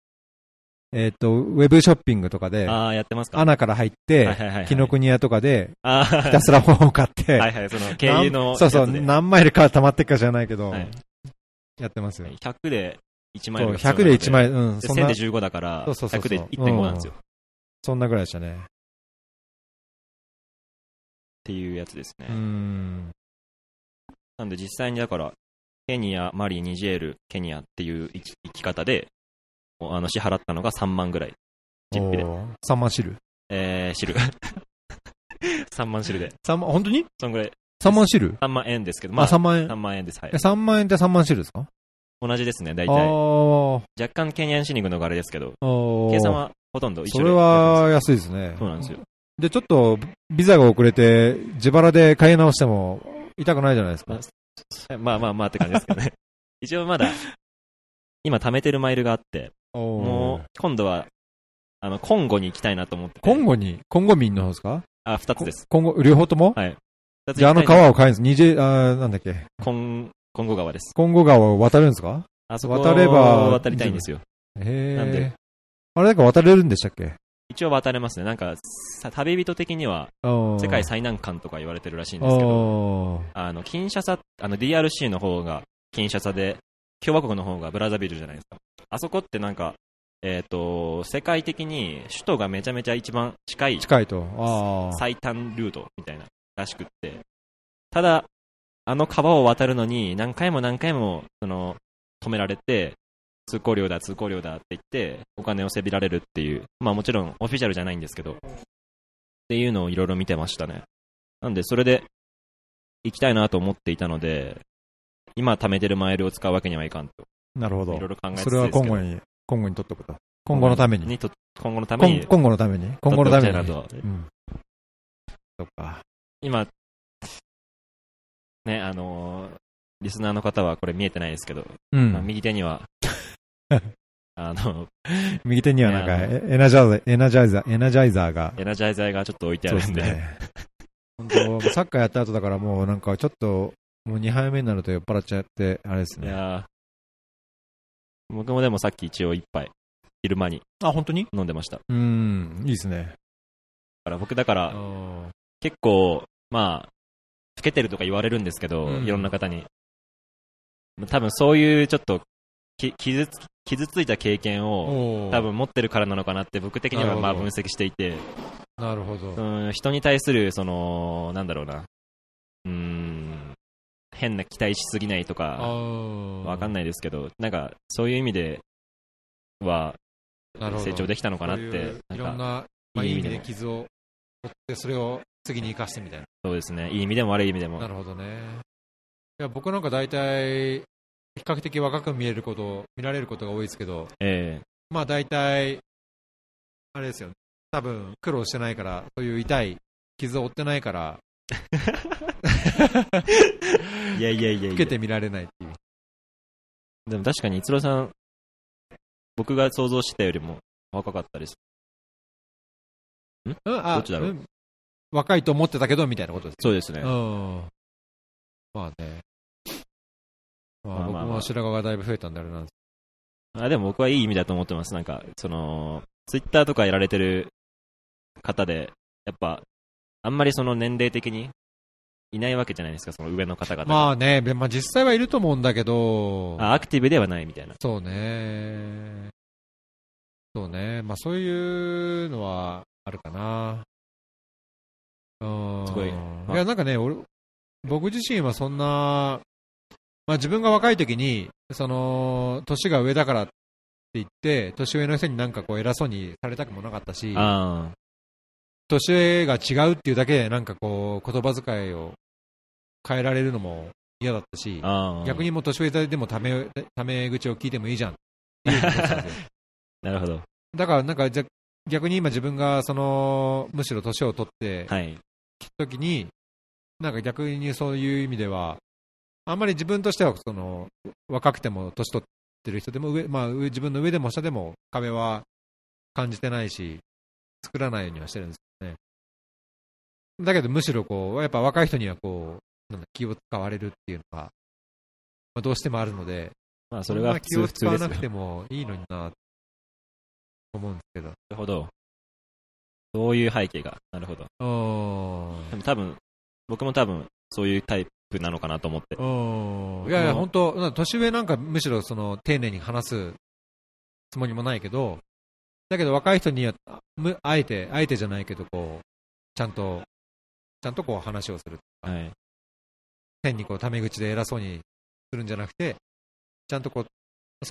S1: えっと、ウェブショッピングとかで、
S2: ああ、やってますか？
S1: アナから入っ
S2: はい
S1: て、
S2: はいはいはい。
S1: 紀ノ国屋とかで、
S2: あ
S1: ひたすら本を買って、
S2: あ、はいはい、その、経由の
S1: そうそう、何マイルか溜まってっか知らないけど、
S2: はい
S1: やってますよ。
S2: 100で1マイ
S1: そう、
S2: ルが必要なの
S1: 100で1マイル、うん、
S2: で
S1: そんな
S2: 1000で、15だから、
S1: そうそうそうそう
S2: 100で1.5なんですよ。っ
S1: そんなぐらいでしたね。
S2: ていうやつですね。なんで実際にだから、ケニア、マリ、ニジェール、ケニアっていう生き生き方で、あの支払ったのが3万ぐらい。チップで。
S1: おー3万汁。
S2: えー、汁。3万汁で。
S1: 3万、本当に？
S2: そんぐらい。
S1: ?3 万汁
S2: ？3万円ですけど、
S1: まあ、3万円
S2: 3。万円です。はい
S1: え。3万円って3万汁ですか？
S2: 同じですね、大
S1: あ
S2: 体。
S1: ー
S2: 若干ケニアンシニングのがあれですけど。計算はほとんど一緒で
S1: それは安いですね。
S2: そうなんですよ。
S1: で、ちょっと、ビザが遅れて、自腹で買い直しても、痛くないじゃないですか。
S2: まあまあまあって感じですけどね。一応まだ、今貯めてるマイルがあって、もう、今度は、あの、コンゴに行きたいなと思ってて。
S1: コンゴに、コンゴ民の方ですか？
S2: あ、二つです。
S1: コンゴ、両方とも？
S2: はい。
S1: じゃああの川を変えるんです。ニジェ、あーなんだっけ？
S2: コン、コンゴ川です。
S1: コンゴ川を渡るんですか？
S2: あそこ
S1: 渡れば
S2: 渡りたいんですよ。
S1: へ
S2: なんで？
S1: え。あれなんか渡れるんでしたっけ？
S2: 一応渡れますね。なんか、さ旅人的には、世
S1: 世
S2: 界最難関とか言われてるらしいんですけど、
S1: あ
S2: あの、キンシャサ、あの、DRC の方がキンシャサで、共和国の方がブラザビルじゃないですか。あそこってなんか、えっ、と、世界的に首都がめちゃめちゃ一番近い
S1: 近いと。
S2: 最短ルートみたいな、らしくって。ただ、あの川を渡るのに何回も何回も、その、止められて、通行料だ、通行料だって言って、お金をせびられるっていう、まあもちろんオフィシャルじゃないんですけど、っていうのをいろいろ見てましたね。なんで、それで、行きたいなと思っていたので、今貯めてるマイルを使うわけにはいかんと、
S1: なるほど
S2: いろい。ろ考えて
S1: それは今後に、今後に取っとくと。今後のために。
S2: と今後のために
S1: 今、今後のために。今後のために。
S2: なと
S1: うん。そっか。
S2: 今、ね、あのーリスナーの方はこれ見えてないですけど、
S1: うん。
S2: まあ右手には、あの、
S1: 右手にはなんか、
S2: ね
S1: エエナジャイザー、エナジャイザー、エナジャイザーが。
S2: エナジャイザーがちょっと置いてあるんで、
S1: ですね。本当サッカーやった後だからもうなんかちょっと、もう2杯目になると酔っ払っちゃって、あれですね。
S2: いやー僕もでもさっき一応一杯、昼間に
S1: あ、本当に？
S2: 飲んでました。だ
S1: うん、いいですね。
S2: から僕だから
S1: あ
S2: 結構、まあ、老けてるとか言われるんですけど、
S1: うん
S2: いろんな方に。多分そういうちょっと、き傷つ、傷ついた経験を、
S1: お
S2: 多分持ってるからなのかなって僕的にはまあ分析していて、
S1: なるほど。
S2: うん、人に対する、その、なんだろうな、うーん、変な期待しすぎないとか、わ
S1: わ
S2: かんないですけど、なんか、そういう意味では、成長できたのかなって
S1: う、いろ
S2: なん
S1: な、まあ、いい意味で。傷を負って、それを次に生かしてみたい
S2: そうですね、いい意味でも悪い意味で
S1: な。な
S2: も、
S1: るほどね。いや、僕なんか大体、比較的若く見えること、見られることが多いですけど、
S2: え
S1: まあ大体、あれですよね。多分、苦労してないから、そういう痛い傷を負ってないから、
S2: えいやいやいやいや
S1: 老けて見られないっていう。
S2: でも確かに、逸郎さん、僕が想像してたよりも若かったです。
S1: うん、あ
S2: どっちだろう？ん
S1: 若いと思ってたけど、みたいなことです。
S2: そうですね。
S1: うん。まあね。まあ、
S2: あまあまあ
S1: も白髪がだいぶ増えたんであれなんです
S2: あでも僕はいい意味だと思ってます。なんか、その、ツイッターとかやられてる方で、やっぱ、あんまりその年齢的にいないわけじゃないですか、その上の方々が。
S1: まあね、まあ実際はいると思うんだけど、
S2: あ、アクティブではないみたいな。
S1: そうね。そうね。まあそういうのはあるかな。うん。
S2: すごい
S1: いや、なんかね、俺、僕自身はそんな、まあ自分が若い時に、その、年が上だからって言って、年上の人になんかこう偉そうにされたくもなかったし、
S2: あ
S1: 年上が違うっていうだけで、なんかこう、言葉遣いを変えられるのも嫌だったし、逆にもう年上でもため、ため口を聞いてもいいじゃんいうふうに思ってたんですよ
S2: なるほど。
S1: だからなんかじゃ逆に今自分がそのむしろ年を取って
S2: はい。
S1: きた時になんか逆にそういう意味ではあんまり自分としてはその若くても年取ってる人でも上、まあ、上自分の上でも下でも壁は感じてないし作らないようにはしてるんですよねだけどむしろこうやっぱ若い人にはこうなんだ気を使われるっていうのが、まあ、どうしてもあるので
S2: まあ、それは
S1: 気を使わなくてもいいのになと思うんですけど
S2: るほど。そういう背景が。なるほど。多分、僕も多分、そういうタイプなのかなと思って。
S1: うんいやいや、本当、年上なんかむしろその丁寧に話すつもりもないけど、だけど若い人には、むあえて、あえてじゃないけど、こう、ちゃんと、ちゃんとこう話をする。
S2: はい。
S1: 変にこう、タメ口で偉そうにするんじゃなくて、ちゃんとこう、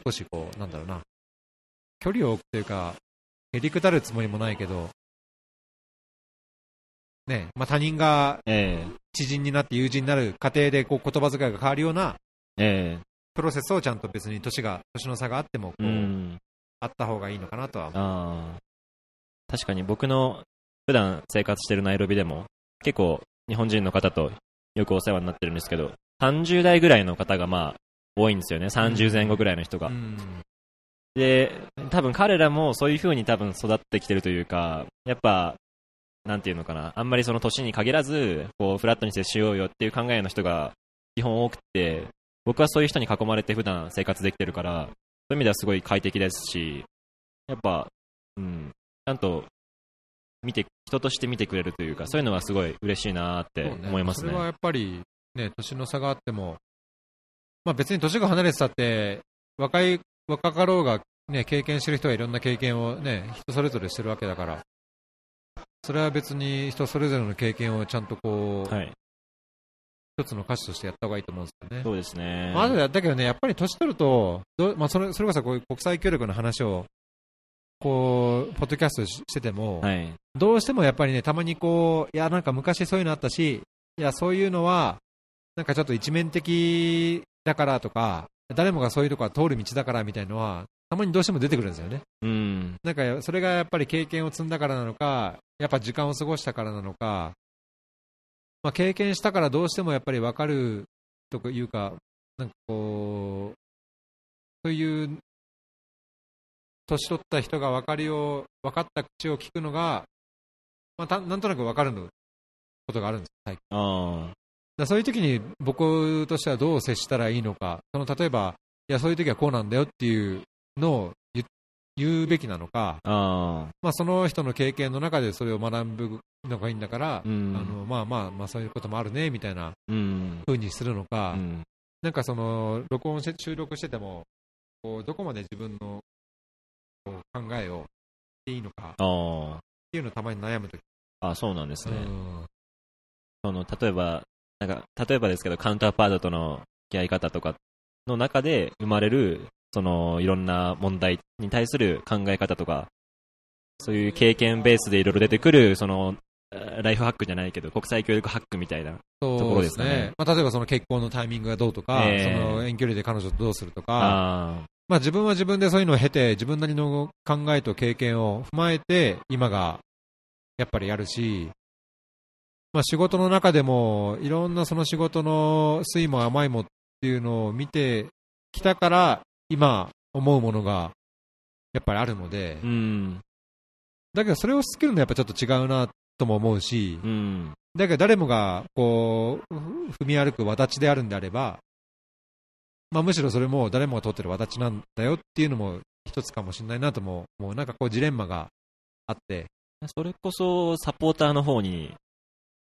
S1: 少しこう、なんだろうな、距離を置くというか、へりくだるつもりもないけど、ね、まあ他人が
S2: え
S1: 知人になって友人になる過程でこう言葉遣いが変わるような
S2: ええ
S1: プロセスをちゃんと別に年が年の差があってもこ
S2: え
S1: う、
S2: うん。
S1: あった方がいいのかなとは思う。
S2: 確かに僕の普段生活してるナイロビでも、結構日本人の方とよくお世話になってるんですけど、30代ぐらいの方がまあ、多いんですよね。30前後ぐらいの人が。
S1: うん
S2: で、多分彼らもそういう風に多分育ってきてるというか、やっぱ、なんていうのかな、あんまりその年に限らず、こう、フラットに接しようよっていう考えの人が基本多くて、僕はそういう人に囲まれて普段生活できてるから、そういう意味ではすごい快適ですし、やっぱ、うん、ちゃんと見て、人として見てくれるというか、そういうのはすごい嬉しいなーって思いますね。
S1: それはやっぱり、ね、年の差があっても、まあ、別に年が離れてたって、若い、若かろうが、ね、経験してる人はいろんな経験をね、人それぞれしてるわけだから、それは別に人それぞれの経験をちゃんとこう、
S2: はい。
S1: 一つの価値としてやった方がいいと思うんですよね。
S2: そうですね。
S1: まあ、だだけどね、やっぱり年取ると、まあ、それそれこそこういう国際協力の話を、こう、ポッドキャストししてても、
S2: はい。
S1: どうしてもやっぱりね、たまにこう、いや、なんか昔そういうのあったし、いや、そういうのは、なんかちょっと一面的だからとか、誰もがそういうとこは通る道だからみたいのは、たまにどうしても出てくるんですよね。
S2: うん。
S1: なんか、それがやっぱり経験を積んだからなのか、やっぱ時間を過ごしたからなのか、まあ、経験したからどうしてもやっぱり分かるというか、なんかこう、そういう、年取った人が分かるよう、分かった口を聞くのが、まあ、たなんとなく分かるのことがあるんです、最近。だそういう時に僕としてはどう接したらいいのか、その例えば、いや、そういう時はこうなんだよっていうのを言言うべきなのか、
S2: ああ。
S1: まあ、その人の経験の中でそれを学ぶのがいいんだから、
S2: うん。
S1: あのまあまあまあそういうこともあるねみたいな
S2: うん。
S1: 風にするのか、
S2: うん。
S1: なんかその録音して収録しててもこうどこまで自分のこう考えを言っていいのかっ。ていうのをたまに悩むとき、
S2: あそうなんですね。
S1: うん
S2: その、例えば、なんか、例えばですけど、カウンターパートとの付き合い方とかの中で生まれる、その、いろんな問題に対する考え方とか、そういう経験ベースでいろいろ出てくる、その、えーライフハックじゃないけど、国際教育ハックみたいな。ところですかね。
S1: まあ、例えばその結婚のタイミングがどうとか、
S2: ええ。
S1: その遠距離で彼女とどうするとか、
S2: あ
S1: まあ、自分は自分でそういうのを経て、自分なりの考えと経験を踏まえて、今がやっぱりやるし、まあ、仕事の中でも、いろんなその仕事の酸いも甘いもっていうのを見てきたから、今思うものがやっぱりあるので
S2: あ、う、ん。
S1: だけどそれをつけるのはやっぱちょっと違うなとも思うし
S2: う、ん。
S1: だけど誰もがこうふ踏み歩く轍であるんであれば、まあ、むしろそれも誰もが通ってる轍なんだよっていうのも一つかもしれないなとも、もうなんかこうジレンマがあって、
S2: それこそ、サポーターの方に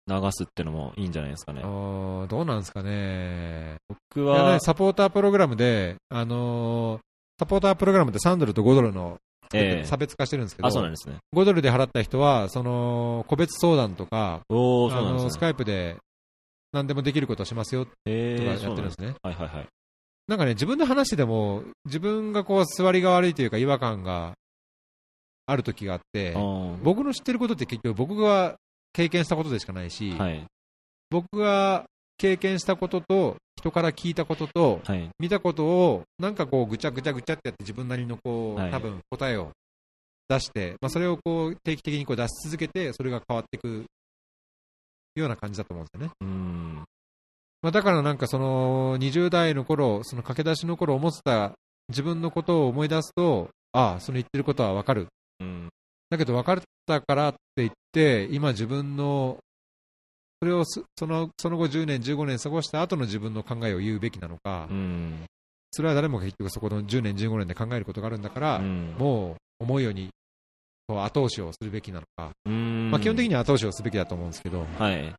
S2: 流すってのもいいんじゃないですかね
S1: あ。ーどうなんですかね。
S2: 僕は、
S1: サポータープログラムで、あのーサポータープログラムって3ドルと5ドルの
S2: ええ
S1: 差別化してるんですけど、
S2: あ、そうなんですね。
S1: 5ドルで払った人は、その個別相談とか、
S2: おそうなんですね。
S1: カイプで何でもできることをしますよとか
S2: えー、
S1: やって
S2: そうなんですす
S1: るんでね。
S2: はいはいはい。
S1: なんかね、自分で話してても、自分がこう座りが悪いというか違和感がある時があって、
S2: あ
S1: 僕の知ってることって結局僕が経験したことでしかないし、
S2: ーはい。
S1: 僕が経験したことと、人から聞いたことと、
S2: はい。
S1: 見たことを、なんかこう、ぐちゃぐちゃぐちゃってやって自分なりのこう、
S2: はい
S1: 多分答えを出して、まあ、それをこう定期的にこう出し続けて、それが変わっていくような感じだと思うんですよね。
S2: うん。
S1: まあ、だからなんかその20代の頃、その駆け出しの頃思ってた自分のことを思い出すと、ああ、その言ってることはわかる。
S2: うん。
S1: だけど分かったからって言って、今自分の、それをすそのその後10年、15年過ごした後の自分の考えを言うべきなのか、
S2: うん。
S1: それは誰もが結局そこの10年、15年で考えることがあるんだから、
S2: うん。
S1: もう思うように後押しをするべきなのか、
S2: うん。
S1: まあ、基本的には後押しをすべきだと思うんですけど、
S2: はい。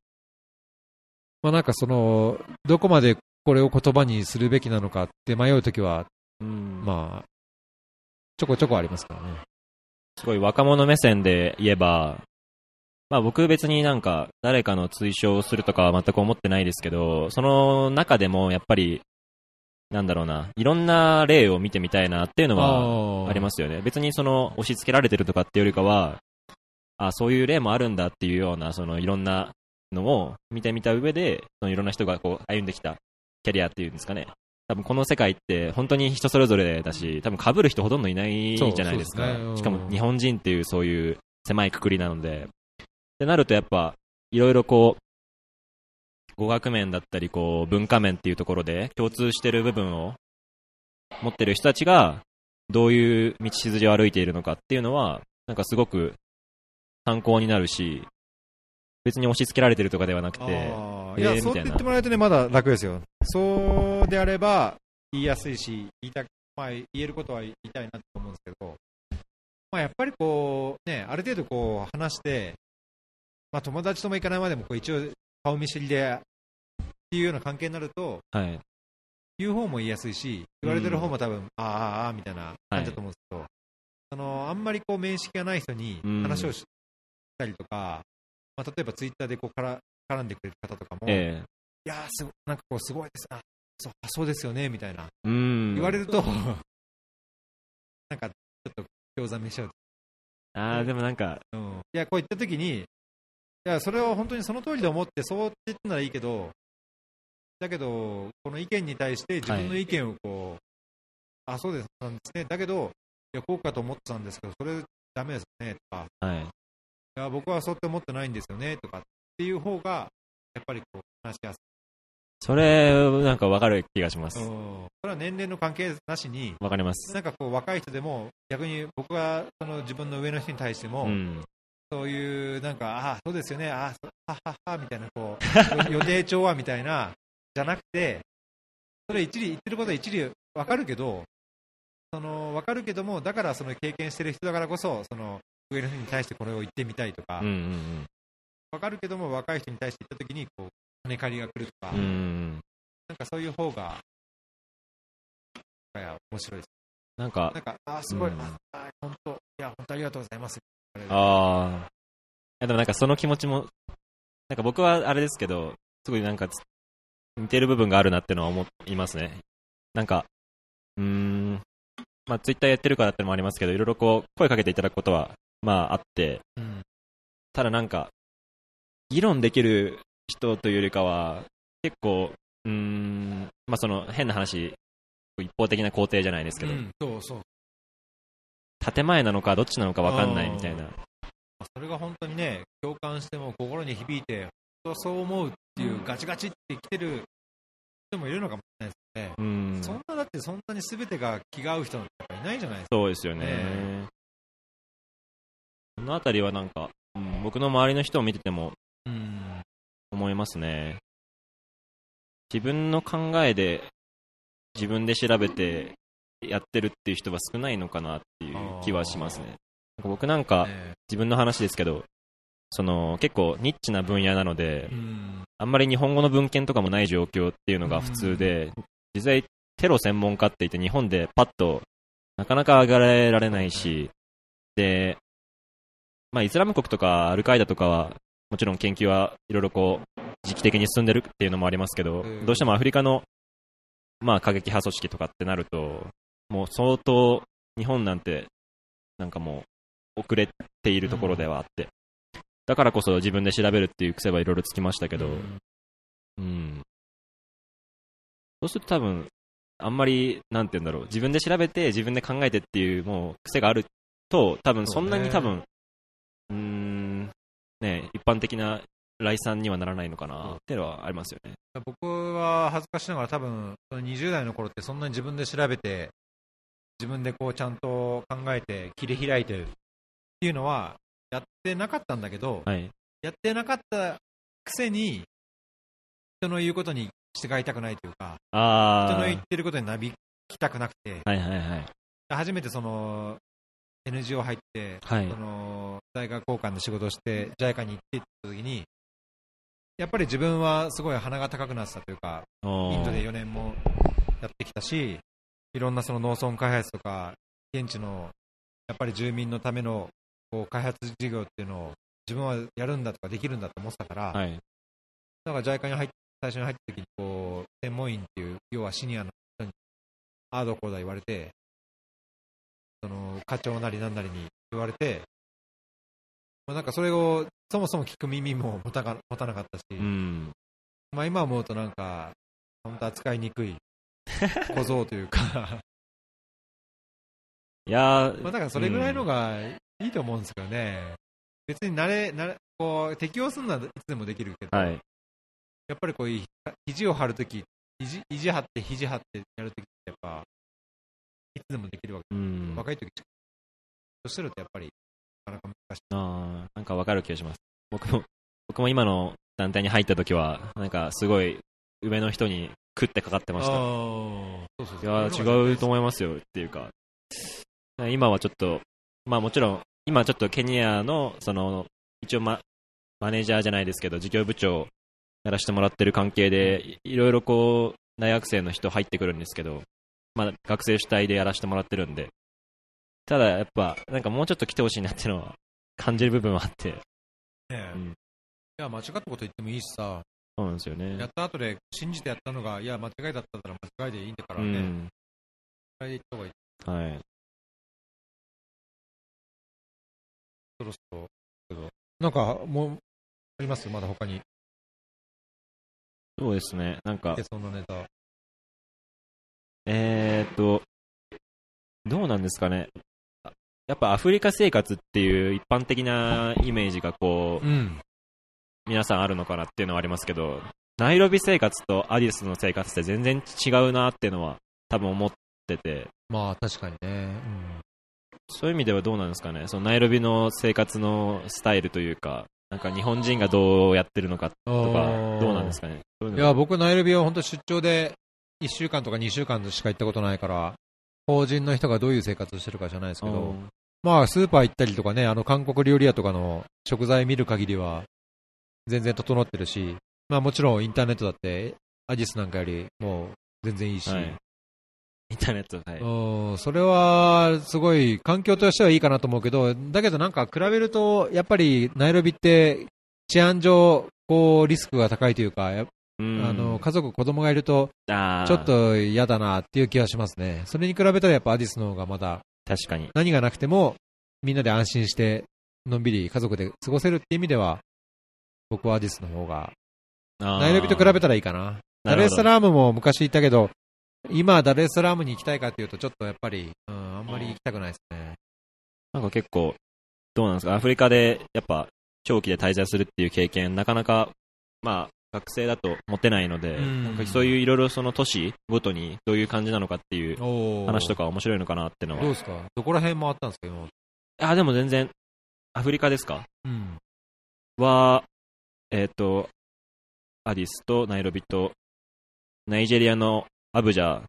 S1: まあ、なんかその、どこまでこれを言葉にするべきなのかって迷うときは、
S2: うん。
S1: まあ、ちょこちょこありますからね。
S2: すごい若者目線で言えば、まあ僕別になんか誰かの追奨をするとかは全く思ってないですけど、その中でもやっぱり、なんだろうな、いろんな例を見てみたいなっていうのは
S1: あ
S2: ありますよね。別にその押し付けられてるとかっていうよりかは、あそういう例もあるんだっていうような、そのいろんなのを見てみた上で、そのいろんな人がこう歩んできたキャリアっていうんですかね。多分この世界って本当に人それぞれだし、多分被る人ほとんどいないじゃないですか。
S1: すねうん
S2: しかも日本人っていうそういう狭いくくりなので。ってなるとやっぱ、いろいろこう、語学面だったり、こう、文化面っていうところで共通してる部分を持ってる人たちが、どういう道筋を歩いているのかっていうのは、なんかすごく参考になるし、別に押し付けられてるとかではなくて、
S1: いや、そう
S2: みたいな
S1: 言ってもらえるとね、まだ楽ですよ。そうであれば、言いやすいし、言いたまあ、言えることは言いたいなと思うんですけど、まあ、やっぱりこう、ね、ある程度こう、話して、まあ、友達とも行かないまでも、こう一応、顔見知りで、っていうような関係になると、
S2: はい。
S1: 言う方も言いやすいし、言われてる方も多分、ああ、ああ、ああみたいな感じだと思うんですけど、あの、あんまりこう、面識がない人に
S2: うん。
S1: 話をしたりとか、まあ、例えばツイッターでこうから絡んでくれる方とかも、
S2: え
S1: いやーすごなんかこうすごいです。あそうあそうですよねみたいな。
S2: えうん。
S1: 言われると、なんかちょっと興ざめしちゃう、
S2: ああ、でもなんか、
S1: うん、いやこう言った時にいやそれを本当にその通りで思ってそうって言ったならいいけどだけどこの意見に対して自分の意見をこう、あそうですなんですねだけどいやこうかと思ってたんですけどそれダメですよねとか
S2: はい。
S1: いや僕はそうって思ってないんですよねとかっていう方がやっぱりこう話しやすい
S2: それ、なんかわかる気がします。
S1: うんそれは年齢の関係なしに、
S2: わかります。
S1: なんかこう若い人でも、逆に僕はその自分の上の人に対しても、
S2: うん。
S1: そういうなんか、ああ、そうですよね、ああ、そはっはっはみたいな、こう 予定調和みたいな、じゃなくて、それ一理、言ってることは一理わかるけど、その分かるけども、だからその経験してる人だからこそ、その上の人に対してこれを言ってみたいとか、
S2: うんうん
S1: 分かるけども、若い人に対して言ったときにこう、金借りが来るとか、
S2: うん。うん。
S1: なんかそういう方が、面白いです。
S2: なんか
S1: な、んか、あー、すごい、
S2: うん
S1: 本当、いや、本当ありがとうございます。
S2: ああ。でもなんかその気持ちも、なんか僕はあれですけど、すごいなんかつ似てる部分があるなってのは思いますね。なんか、うーん、まあツイッターやってるからってのもありますけど、いろいろこう声かけていただくことは、まああって、
S1: うん。
S2: ただなんか、議論できる人というよりかは、結構、うーん、まあその変な話、一方的な肯定じゃないですけど、
S1: うんそうそう。
S2: 建前なのかどっちなのかわかんないみたいな。
S1: それが本当にね、共感しても心に響いて、そう思うっていう、ガチガチって来てる人もいるのかもしれないですね。
S2: うん。
S1: そんなだってそんなに全てが気が合う人なんかいないじゃないですか。
S2: そうですよね。
S1: ね
S2: そのあたりはなんか、うん僕の周りの人を見てても
S1: うん。
S2: 思いますね。自分の考えで自分で調べてやってるっていう人は少ないのかなっていう気はしますね。なんか僕なんか
S1: ね
S2: 自分の話ですけど、その結構ニッチな分野なので
S1: う、ん。
S2: あんまり日本語の文献とかもない状況っていうのが普通で、実際テロ専門家って言って日本でパッとなかなか上がられないし、で、まあイスラム国とかアルカイダとかはもちろん研究はいろいろこう時期的に進んでるっていうのもありますけど
S1: うん、
S2: どうしてもアフリカのまあ過激派組織とかってなると、もう相当日本なんてなんかも遅れているところではあって、だからこそ自分で調べるっていう癖はいろいろつきましたけど、
S1: うん。
S2: うん。そうすると多分、あんまり、なんて言うんだろう、自分で調べて、自分で考えてっていう、もう、癖があると、多分そんなに多分、うーん、ね、一般的な来産にはならないのかなっていうのはありますよね。
S1: 僕は恥ずかしながら多分その20代の頃ってそんなに自分で調べて自分でこうちゃんと考えて切り開いてるっていうのはやってなかったんだけど、
S2: はい。
S1: やってなかったくせに人の言うことに従いたくないというか
S2: あ
S1: 人の言ってることになびきたくなくて
S2: はいはいはい。
S1: 初めてその NGO 入って、
S2: はい
S1: その大学交換で仕事をして JICA に行ってった時にやっぱり自分はすごい鼻が高くなってたというかインドで4年もやってきたし、いろんなその農村開発とか、現地のやっぱり住民のためのこう開発事業っていうのを自分はやるんだとかできるんだと思ってたから、
S2: はい。
S1: だから JICA に入っ最初に入った時にこう専門員っていう、要はシニアの人に、ああどこうだ言われて、その課長なりなんなりに言われて、まあ、なんかそれをそもそも聞く耳も持たか持たなかったし、
S2: うん。
S1: まあ今思うとなんか、本当扱いにくい小僧というか、
S2: いやー、
S1: まあだからそれぐらいのがいいと思うんですけどね。別に慣れ、慣れ、こう、適応するのはいつでもできるけど、
S2: はい。
S1: やっぱりこういう、肘を張るとき、肘、肘張って肘張ってやるときってやっぱ、いつでもできるわけ。
S2: うん。
S1: 若いときそうするとやっぱり、なかなか難しい。
S2: あーなんかわかる気がします。僕も、僕も今の団体に入った時は、なんかすごい上の人に食ってかかってました。い。やー違うと思いますよっていうか、今はちょっと、まあもちろん、今ちょっとケニアの、その、一応ママネージャーじゃないですけど、事業部長やらせてもらってる関係で、いいろいろこう、大学生の人入ってくるんですけど、まあ学生主体でやらせてもらってるんで、ただやっぱ、なんかもうちょっと来てほしいなっていうのは感じる部分はあって、
S1: ねえ。
S2: うん。
S1: いや、間違ったこと言ってもいいしさ、
S2: そうなんですよね
S1: やっ。た後で信じてやったのが、いや、間違いだったら間違いでいいんだからね。
S2: うん。
S1: 間違いで言った方がいい。
S2: はい。
S1: そろそろ。なんか、もう、あります？まだ他に。
S2: そうですね。なんか
S1: え、そんなネタ。
S2: えーっと、どうなんですかね。あやっぱアフリカ生活っていう一般的なイメージがこう、
S1: ん。
S2: 皆さんあるのかなっていうのはありますけど、ナイロビ生活とアディスの生活って全然違うなっていうのは多分思ってて、
S1: まあ、確かにね。
S2: そういう意味ではどうなんですかね。そのナイロビの生活のスタイルというか、なんか日本人がどうやってるのか
S1: と
S2: とか、どうなんですかね。そういうの？
S1: いや、僕、ナイルビは本当出張で1週間とか2週間しか行ったことないから、法人の人がどういう生活をしてるかじゃないですけど、
S2: うん
S1: まあ、スーパー行ったりとかね、あの、韓国料理屋とかの食材見る限りは、全然整ってるし、まあもちろんインターネットだって、アディスなんかよりもう全然いいし、
S2: はいインターネット、はい。
S1: うん、それはすごい環境としてはいいかなと思うけど、だけどなんか比べると、やっぱりナイロビって治安上、こうリスクが高いというか、あの家族、子供がいると、ちょっと嫌だなっていう気がしますね。それに比べたらやっぱアディスの方がまだ
S2: 確かに。
S1: 何がなくてもみんなで安心してのんびり家族で過ごせるっていう意味では僕はアディスの方がナ
S2: ナ
S1: イロビと比べたらいいかな。ダレースサラームも昔行ったけど今ダレースサラームに行きたいかっていうとちょっとやっぱり、うん、あんまり行きたくないですね。
S2: なんか結構、どうなんですか、アフリカでやっぱ長期で滞在するっていう経験、なかなか、まあ、学生だと持てないので、
S1: うん
S2: なんかそういういろいろその都市ごとにどういう感じなのかっていう話とか面白いのかなってのは。
S1: どうですか？どこら辺回ったんですか今
S2: あ、でも全然、アフリカですか？
S1: うん。
S2: は、えっ、と、アディスとナイロビと、ナイジェリアのアブジャ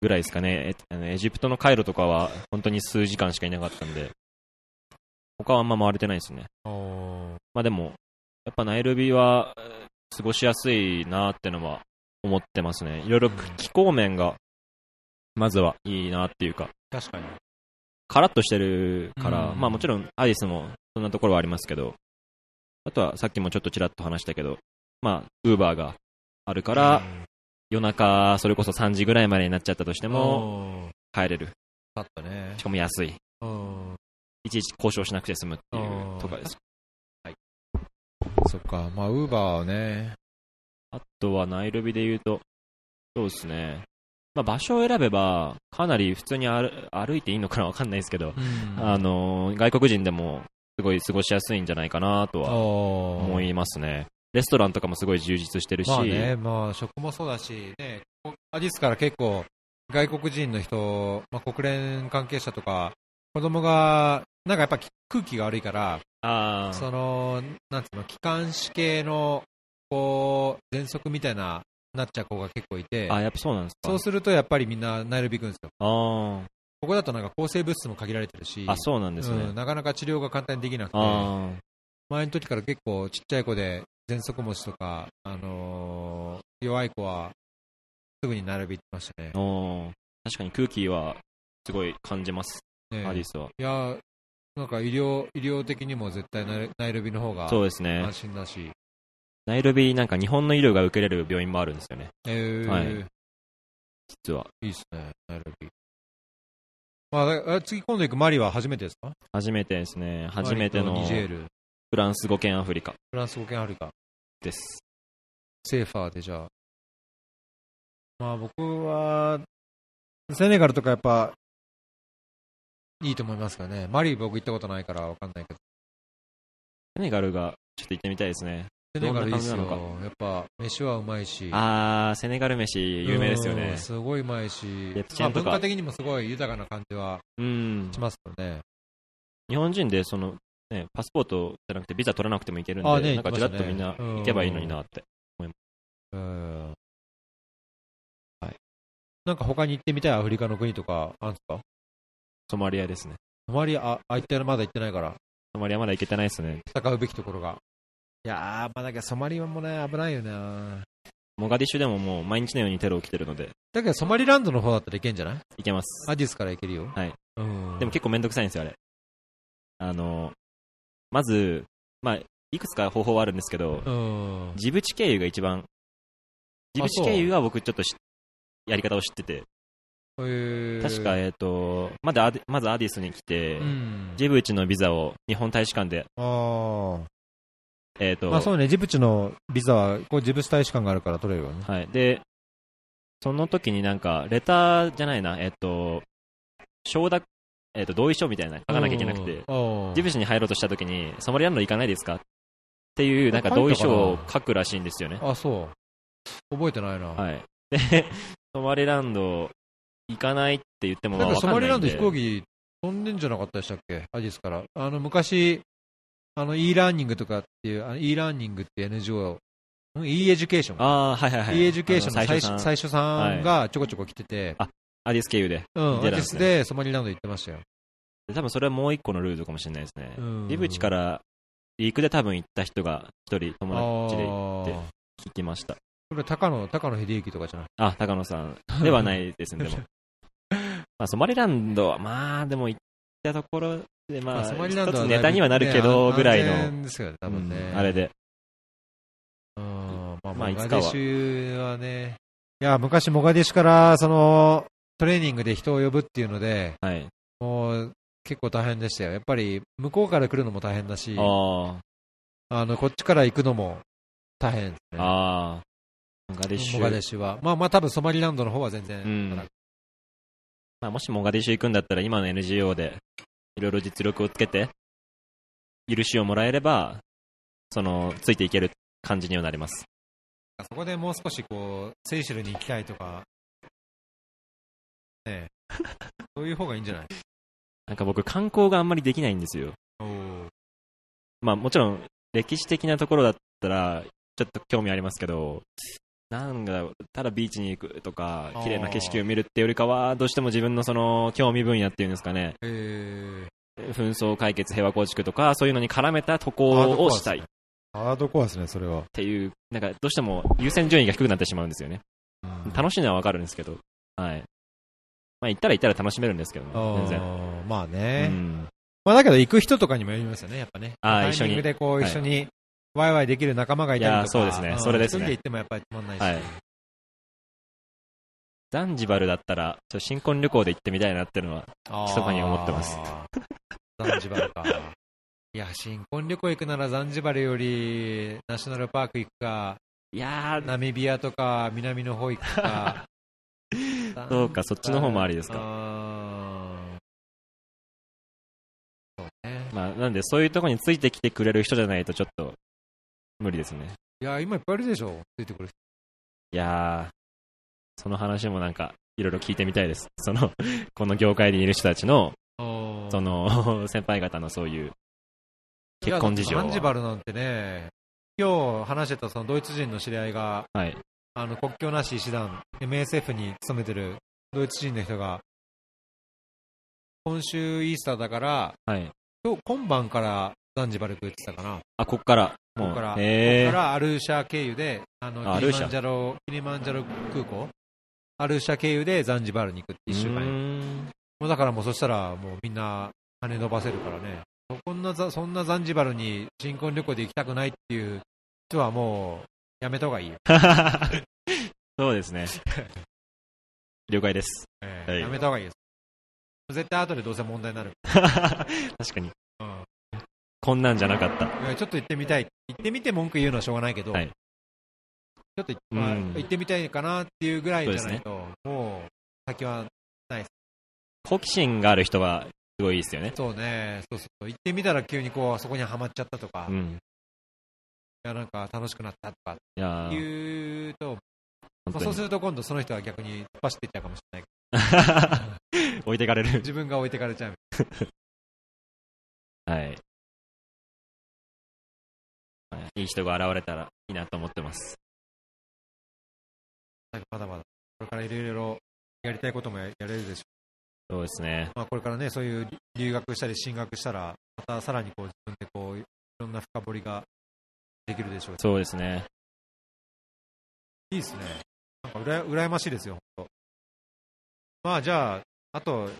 S2: ぐらいですかね。えあのエジプトのカイロとかは本当に数時間しかいなかったんで、他はあんま回れてないですね。まあでも、やっぱナイロビはえー過ごしやすいなってのは思ってますね。いろいろ
S1: うん
S2: 気候面が、まずはいいなっていうか、
S1: 確かに。
S2: カラッとしてるから、
S1: うん
S2: まあもちろんアディスもそんなところはありますけど、あとはさっきもちょっとちらっと話したけど、まあ、ウーバーがあるから、夜中、それこそ3時ぐらいまでになっちゃったとして
S1: で
S2: も、帰れる。
S1: あったね
S2: し。かも安い。
S1: うん。
S2: いちいち交渉しなくて済むってい
S1: う
S2: とかです。
S1: そっか。まあ、ウーバーはね。
S2: あとはナイルビで言うと、そうですね。まあ場所を選べば、かなり普通に歩歩いていいのかなわかんないですけど、あのー外国人でもすごい過ごしやすいんじゃないかなとは思
S1: 思
S2: いますね。レストランとかもすごい充実してるし、
S1: まあね、まあ、食もそうだし、ね、こアディスから結構、外国人の人、まあ、国連関係者とか、子供が、なんかやっぱき空気が悪いから、
S2: あー
S1: その、なんつうの、機関士系の、こう、喘息みたいな、なっちゃう子が結構いて、
S2: あ、やっぱそうなんですか。
S1: そうするとやっぱりみんなナイルビ行くんですよ。
S2: あー
S1: ここだとなんか抗生物質も限られてるし、
S2: あ、そうなんですね。
S1: うんなかなか治療が簡単にできなくて、
S2: あ
S1: 前の時から結構ちっちゃい子で喘息持ちとか、あのー弱い子はすぐにナイルビ行ってましたね
S2: 確かに空気はすごい感じます、
S1: ね
S2: アディスは。
S1: いや、なんか医療医療的にも絶対ナイルナイルビの方が
S2: そうですね
S1: 安。心だし、
S2: ナイルビなんか日本の医療が受けれる病院もあるんですよね、
S1: えー
S2: はい実は。
S1: いいっすね、ナイルビ。まあ、あ次今度行くマリは初めてですか？
S2: 初めてですね。初めてのフランス語圏アフリカ
S1: フランス語圏アフリカ、
S2: です。
S1: セーファーでじゃあ。まあ僕は、セネガルとかやっぱ、いいと思いますかね。マリ僕行ったことないからわかんないけど。
S2: セネガルがちょっと行ってみたいですね。
S1: セネガルいいっすよ。やっぱ、飯はうまいし。
S2: あー、セネガル飯有名ですよね
S1: うん。すごいうまいしまあ、文化的にもすごい豊かな感じは
S2: うん
S1: し。ますよね。
S2: 日本人でその、ね、パスポートじゃなくてビザ取らなくても行けるんで、
S1: あね
S2: なんかちらっとみんな
S1: 行
S2: けばいいのになって。
S1: うん。
S2: はい。
S1: なんか他に行ってみたいアフリカの国とかあるんですか？
S2: ソマリアですね。
S1: あまり、あ、あ、行ってまだ行ってないから、
S2: ソマリアまだ行けてないですね。
S1: 戦うべきところが。いやー、まあだけどソマリアもね、危ないよね。
S2: モガディシュでももう毎日のようにテロ起きてるので、
S1: だけどソマリランドの方だったらいけんじゃない？
S2: 行けます。
S1: アディスから行けるよ。
S2: はい。
S1: うん。
S2: でも結構めんどくさいんですよ、あれ。あの、まず、まあ、いくつか方法はあるんですけど、
S1: うん。
S2: ジブチ経由が一番、ジブチ経由は僕ちょっとしやり方を知ってて、
S1: えー、
S2: 確か、えっ、と、まずアデまずアディスに来て、
S1: うん。
S2: ジブチのビザを日本大使館で、
S1: あ
S2: えっ、
S1: あ。
S2: と、
S1: まあそうね、ジブチのビザは、こうジブチ大使館があるから取れるよね。
S2: はい。で、その時になんか、レターじゃないな、えっ、と、承諾、えっ、と、同意書みたいなの書かなきゃいけなくて、
S1: うん、
S2: ジブチに入ろうとした時に、ソマリランド行かないですかっていう、なんか同意書を書くらしいんですよね。
S1: あ、そう。覚えてないな。
S2: はい。で、ソマリランド行かないって言ってもま
S1: なんかソ。マリランド飛行機飛んでんじゃなかったでしたっけ？アディスから。あの、昔、あの、e ラーニングとかっていう、あの e ラーニングって NGO、ん e-Education。
S2: ああ、はいはいはい。
S1: e エデュケーションの最初最初さんがちょこちょこ来てて、
S2: アディス経由で。
S1: うん、アディス
S2: で
S1: ソマリランド行ってましたよ。
S2: で多分それはもう一個のルートかもしれないですね。
S1: うん
S2: ジブチから陸で多分行った人が一人友達で
S1: あー
S2: 聞きました。
S1: これ高野、高野秀行とかじゃない？
S2: あ、高野さんではないですね、でも。まあ、ソマリランドは、まあ、でも行ったところで、まあ、
S1: ソマリランドは
S2: 一つネタにはなるけど、
S1: ね
S2: ぐらい
S1: 安
S2: の、
S1: 全ですよね、多分ね。
S2: うんあれで。
S1: うん、まあ、
S2: ま
S1: モガ
S2: あいつかは
S1: デシュはね、いや、昔モガデシュから、その、トレーニングで人を呼ぶっていうので、
S2: はい。
S1: もう、結構大変でしたよ。やっぱり、向こうから来るのも大変だし、
S2: あ
S1: あの、こっちから行くのも大変です
S2: あ、
S1: ね。
S2: ああ、モガディッシュ。
S1: モガデシュは。まあまあ、多分ソマリランドの方は全然、
S2: うんまあ、もしモガディッシュ行くんだったら、今の NGO で、いろいろ実力をつけて、許しをもらえれば、その、ついていける感じにはなります。
S1: そこでもう少しこう、セイシェルに行きたいとか、ねえ、そういう方がいいんじゃない？
S2: なんか僕、観光があんまりできないんですよ。まあもちろん歴史的なところだったらちょっと興味ありますけど、なんだただビーチに行くとか綺麗な景色を見るってよりかは、どうしても自分のその興味分野っていうんですかね、
S1: え
S2: 紛争解決、平和構築とか、そういうのに絡めた渡航をしたいっ
S1: ー、ハードコアですね、それは。
S2: ていう、なんかどうしても優先順位が低くなってしまうんですよね。楽しいのはわかるんですけど、はい。まあ行ったら行ったら楽しめるんですけどね、全然。
S1: まあね、
S2: うん
S1: まあだけど行く人とかにもよりますよね、やっぱね。
S2: あ
S1: でこう
S2: はい
S1: 一緒にワイワイできる仲間がいたりとか。
S2: そうですね
S1: ん
S2: それですね
S1: 一人で行ってもやっぱりつまんないし。
S2: はいザンジバルだったら、ちょ新婚旅行で行ってみたいなっていうのは、密かに思ってます。
S1: ザンジバルか。いや、新婚旅行行くならザンジバルより、ナショナルパーク行くか、
S2: いやー、
S1: ナミビアとか、南の方行くか。
S2: そうかそっちの方もありですか
S1: そうね。
S2: まあ、なんでそういうところについてきてくれる人じゃないとちょっと無理ですね。
S1: いや、今いっぱいいるでしょ、ついてくる人。
S2: いやー、その話もなんか、いろいろ聞いてみたいです。その、この業界にいる人たちの、その、先輩方のそういう、結婚事情は
S1: いやザンジバルなんてね、今日話してたそのドイツ人の知り合いが、
S2: はい。
S1: あの国境なし医師団、MSF に勤めてるドイツ人の人が、今週イースターだから、
S2: はい。
S1: 今日今晩からザンジバル行くって言ってたかな。
S2: あ、こっから、
S1: ここから、ここ。からアルーシャ経由で、あのキリマンジャロ、キリマンジャロ空港、アルーシャ経由でザンジバルに行くって一週間もうだからもうそしたらもうみんな金伸ばせるからね。そんなざそんなザンジバルに新婚旅行で行きたくないっていう人はもうやめた方がいいよ。
S2: そうですね。了解です。
S1: えー
S2: はい
S1: やめた方がいいです。絶対後でどうせ問題になる。
S2: 確かに、
S1: うん
S2: こんなんじゃなかった。
S1: ちょっと行ってみたい。行ってみて文句言うのはしょうがないけど、
S2: はい
S1: ちょっと、まあ
S2: うん
S1: 行ってみたいかなっていうぐらいじゃないと、もう先は、
S2: 好奇心がある人は、すごいいいですよね。
S1: そうね、そうそう行ってみたら急にこう、そこにはまっちゃったとか、い
S2: うん。
S1: やなんか楽しくなったとか
S2: いやー
S1: 言うと、まあ、そうすると今度その人は逆に突っ走っていっちゃうかもしれない。
S2: 置いてかれる。
S1: 自分が置いてかれちゃう。
S2: はい。いい人が現れたらいいなと思ってます。
S1: まだまだ、これからいろいろやりたいこともややれるでしょ
S2: そうですね。
S1: う。まあ、これからね、そういう留学したり進学したら、またさらにこう自分でこういろんな深掘りができるでしょうし
S2: そうですね。
S1: いいですね。なんかうら羨ましいですよ、本当。まあじゃあ、あと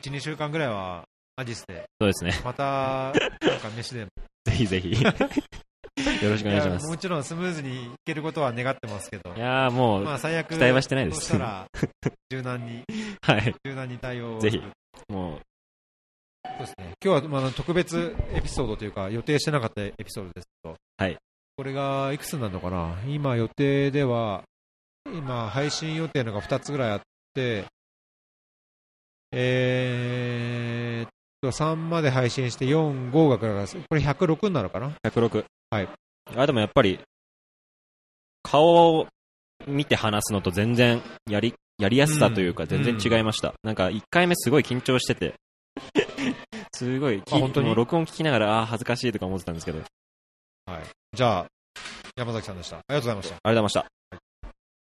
S1: 1、2週間ぐらいはアジスで、
S2: そうですね。
S1: またなんか飯でも。
S2: ぜひぜひ。よろしくお願いします。
S1: やもちろんスムーズにいけることは願ってますけど
S2: い、やーもう、
S1: まあ最悪、
S2: 期待はしてないです
S1: したら、柔軟に、
S2: はい。
S1: 柔軟に対応
S2: ぜひもう、
S1: そうですね。今日は、まあ特別エピソードというか、予定してなかったエピソードですけど、
S2: はい。
S1: これがいくつになるのかな？今予定では、今配信予定のが2つぐらいあって、えーっと、3まで配信して4、5がこれ106になるかな
S2: ？106。
S1: はい。
S2: あ、でもやっぱり、顔を見て話すのと全然やり、やりやすさというか
S1: うん
S2: 全然違いました。なんか1回目すごい緊張してて、すごい、
S1: 本当に？
S2: もう録音聞きながら、あー恥ずかしいとか思ってたんですけど、あり
S1: はい。じゃあ、山崎さんでした。ありがとうございました。
S2: がとうございました。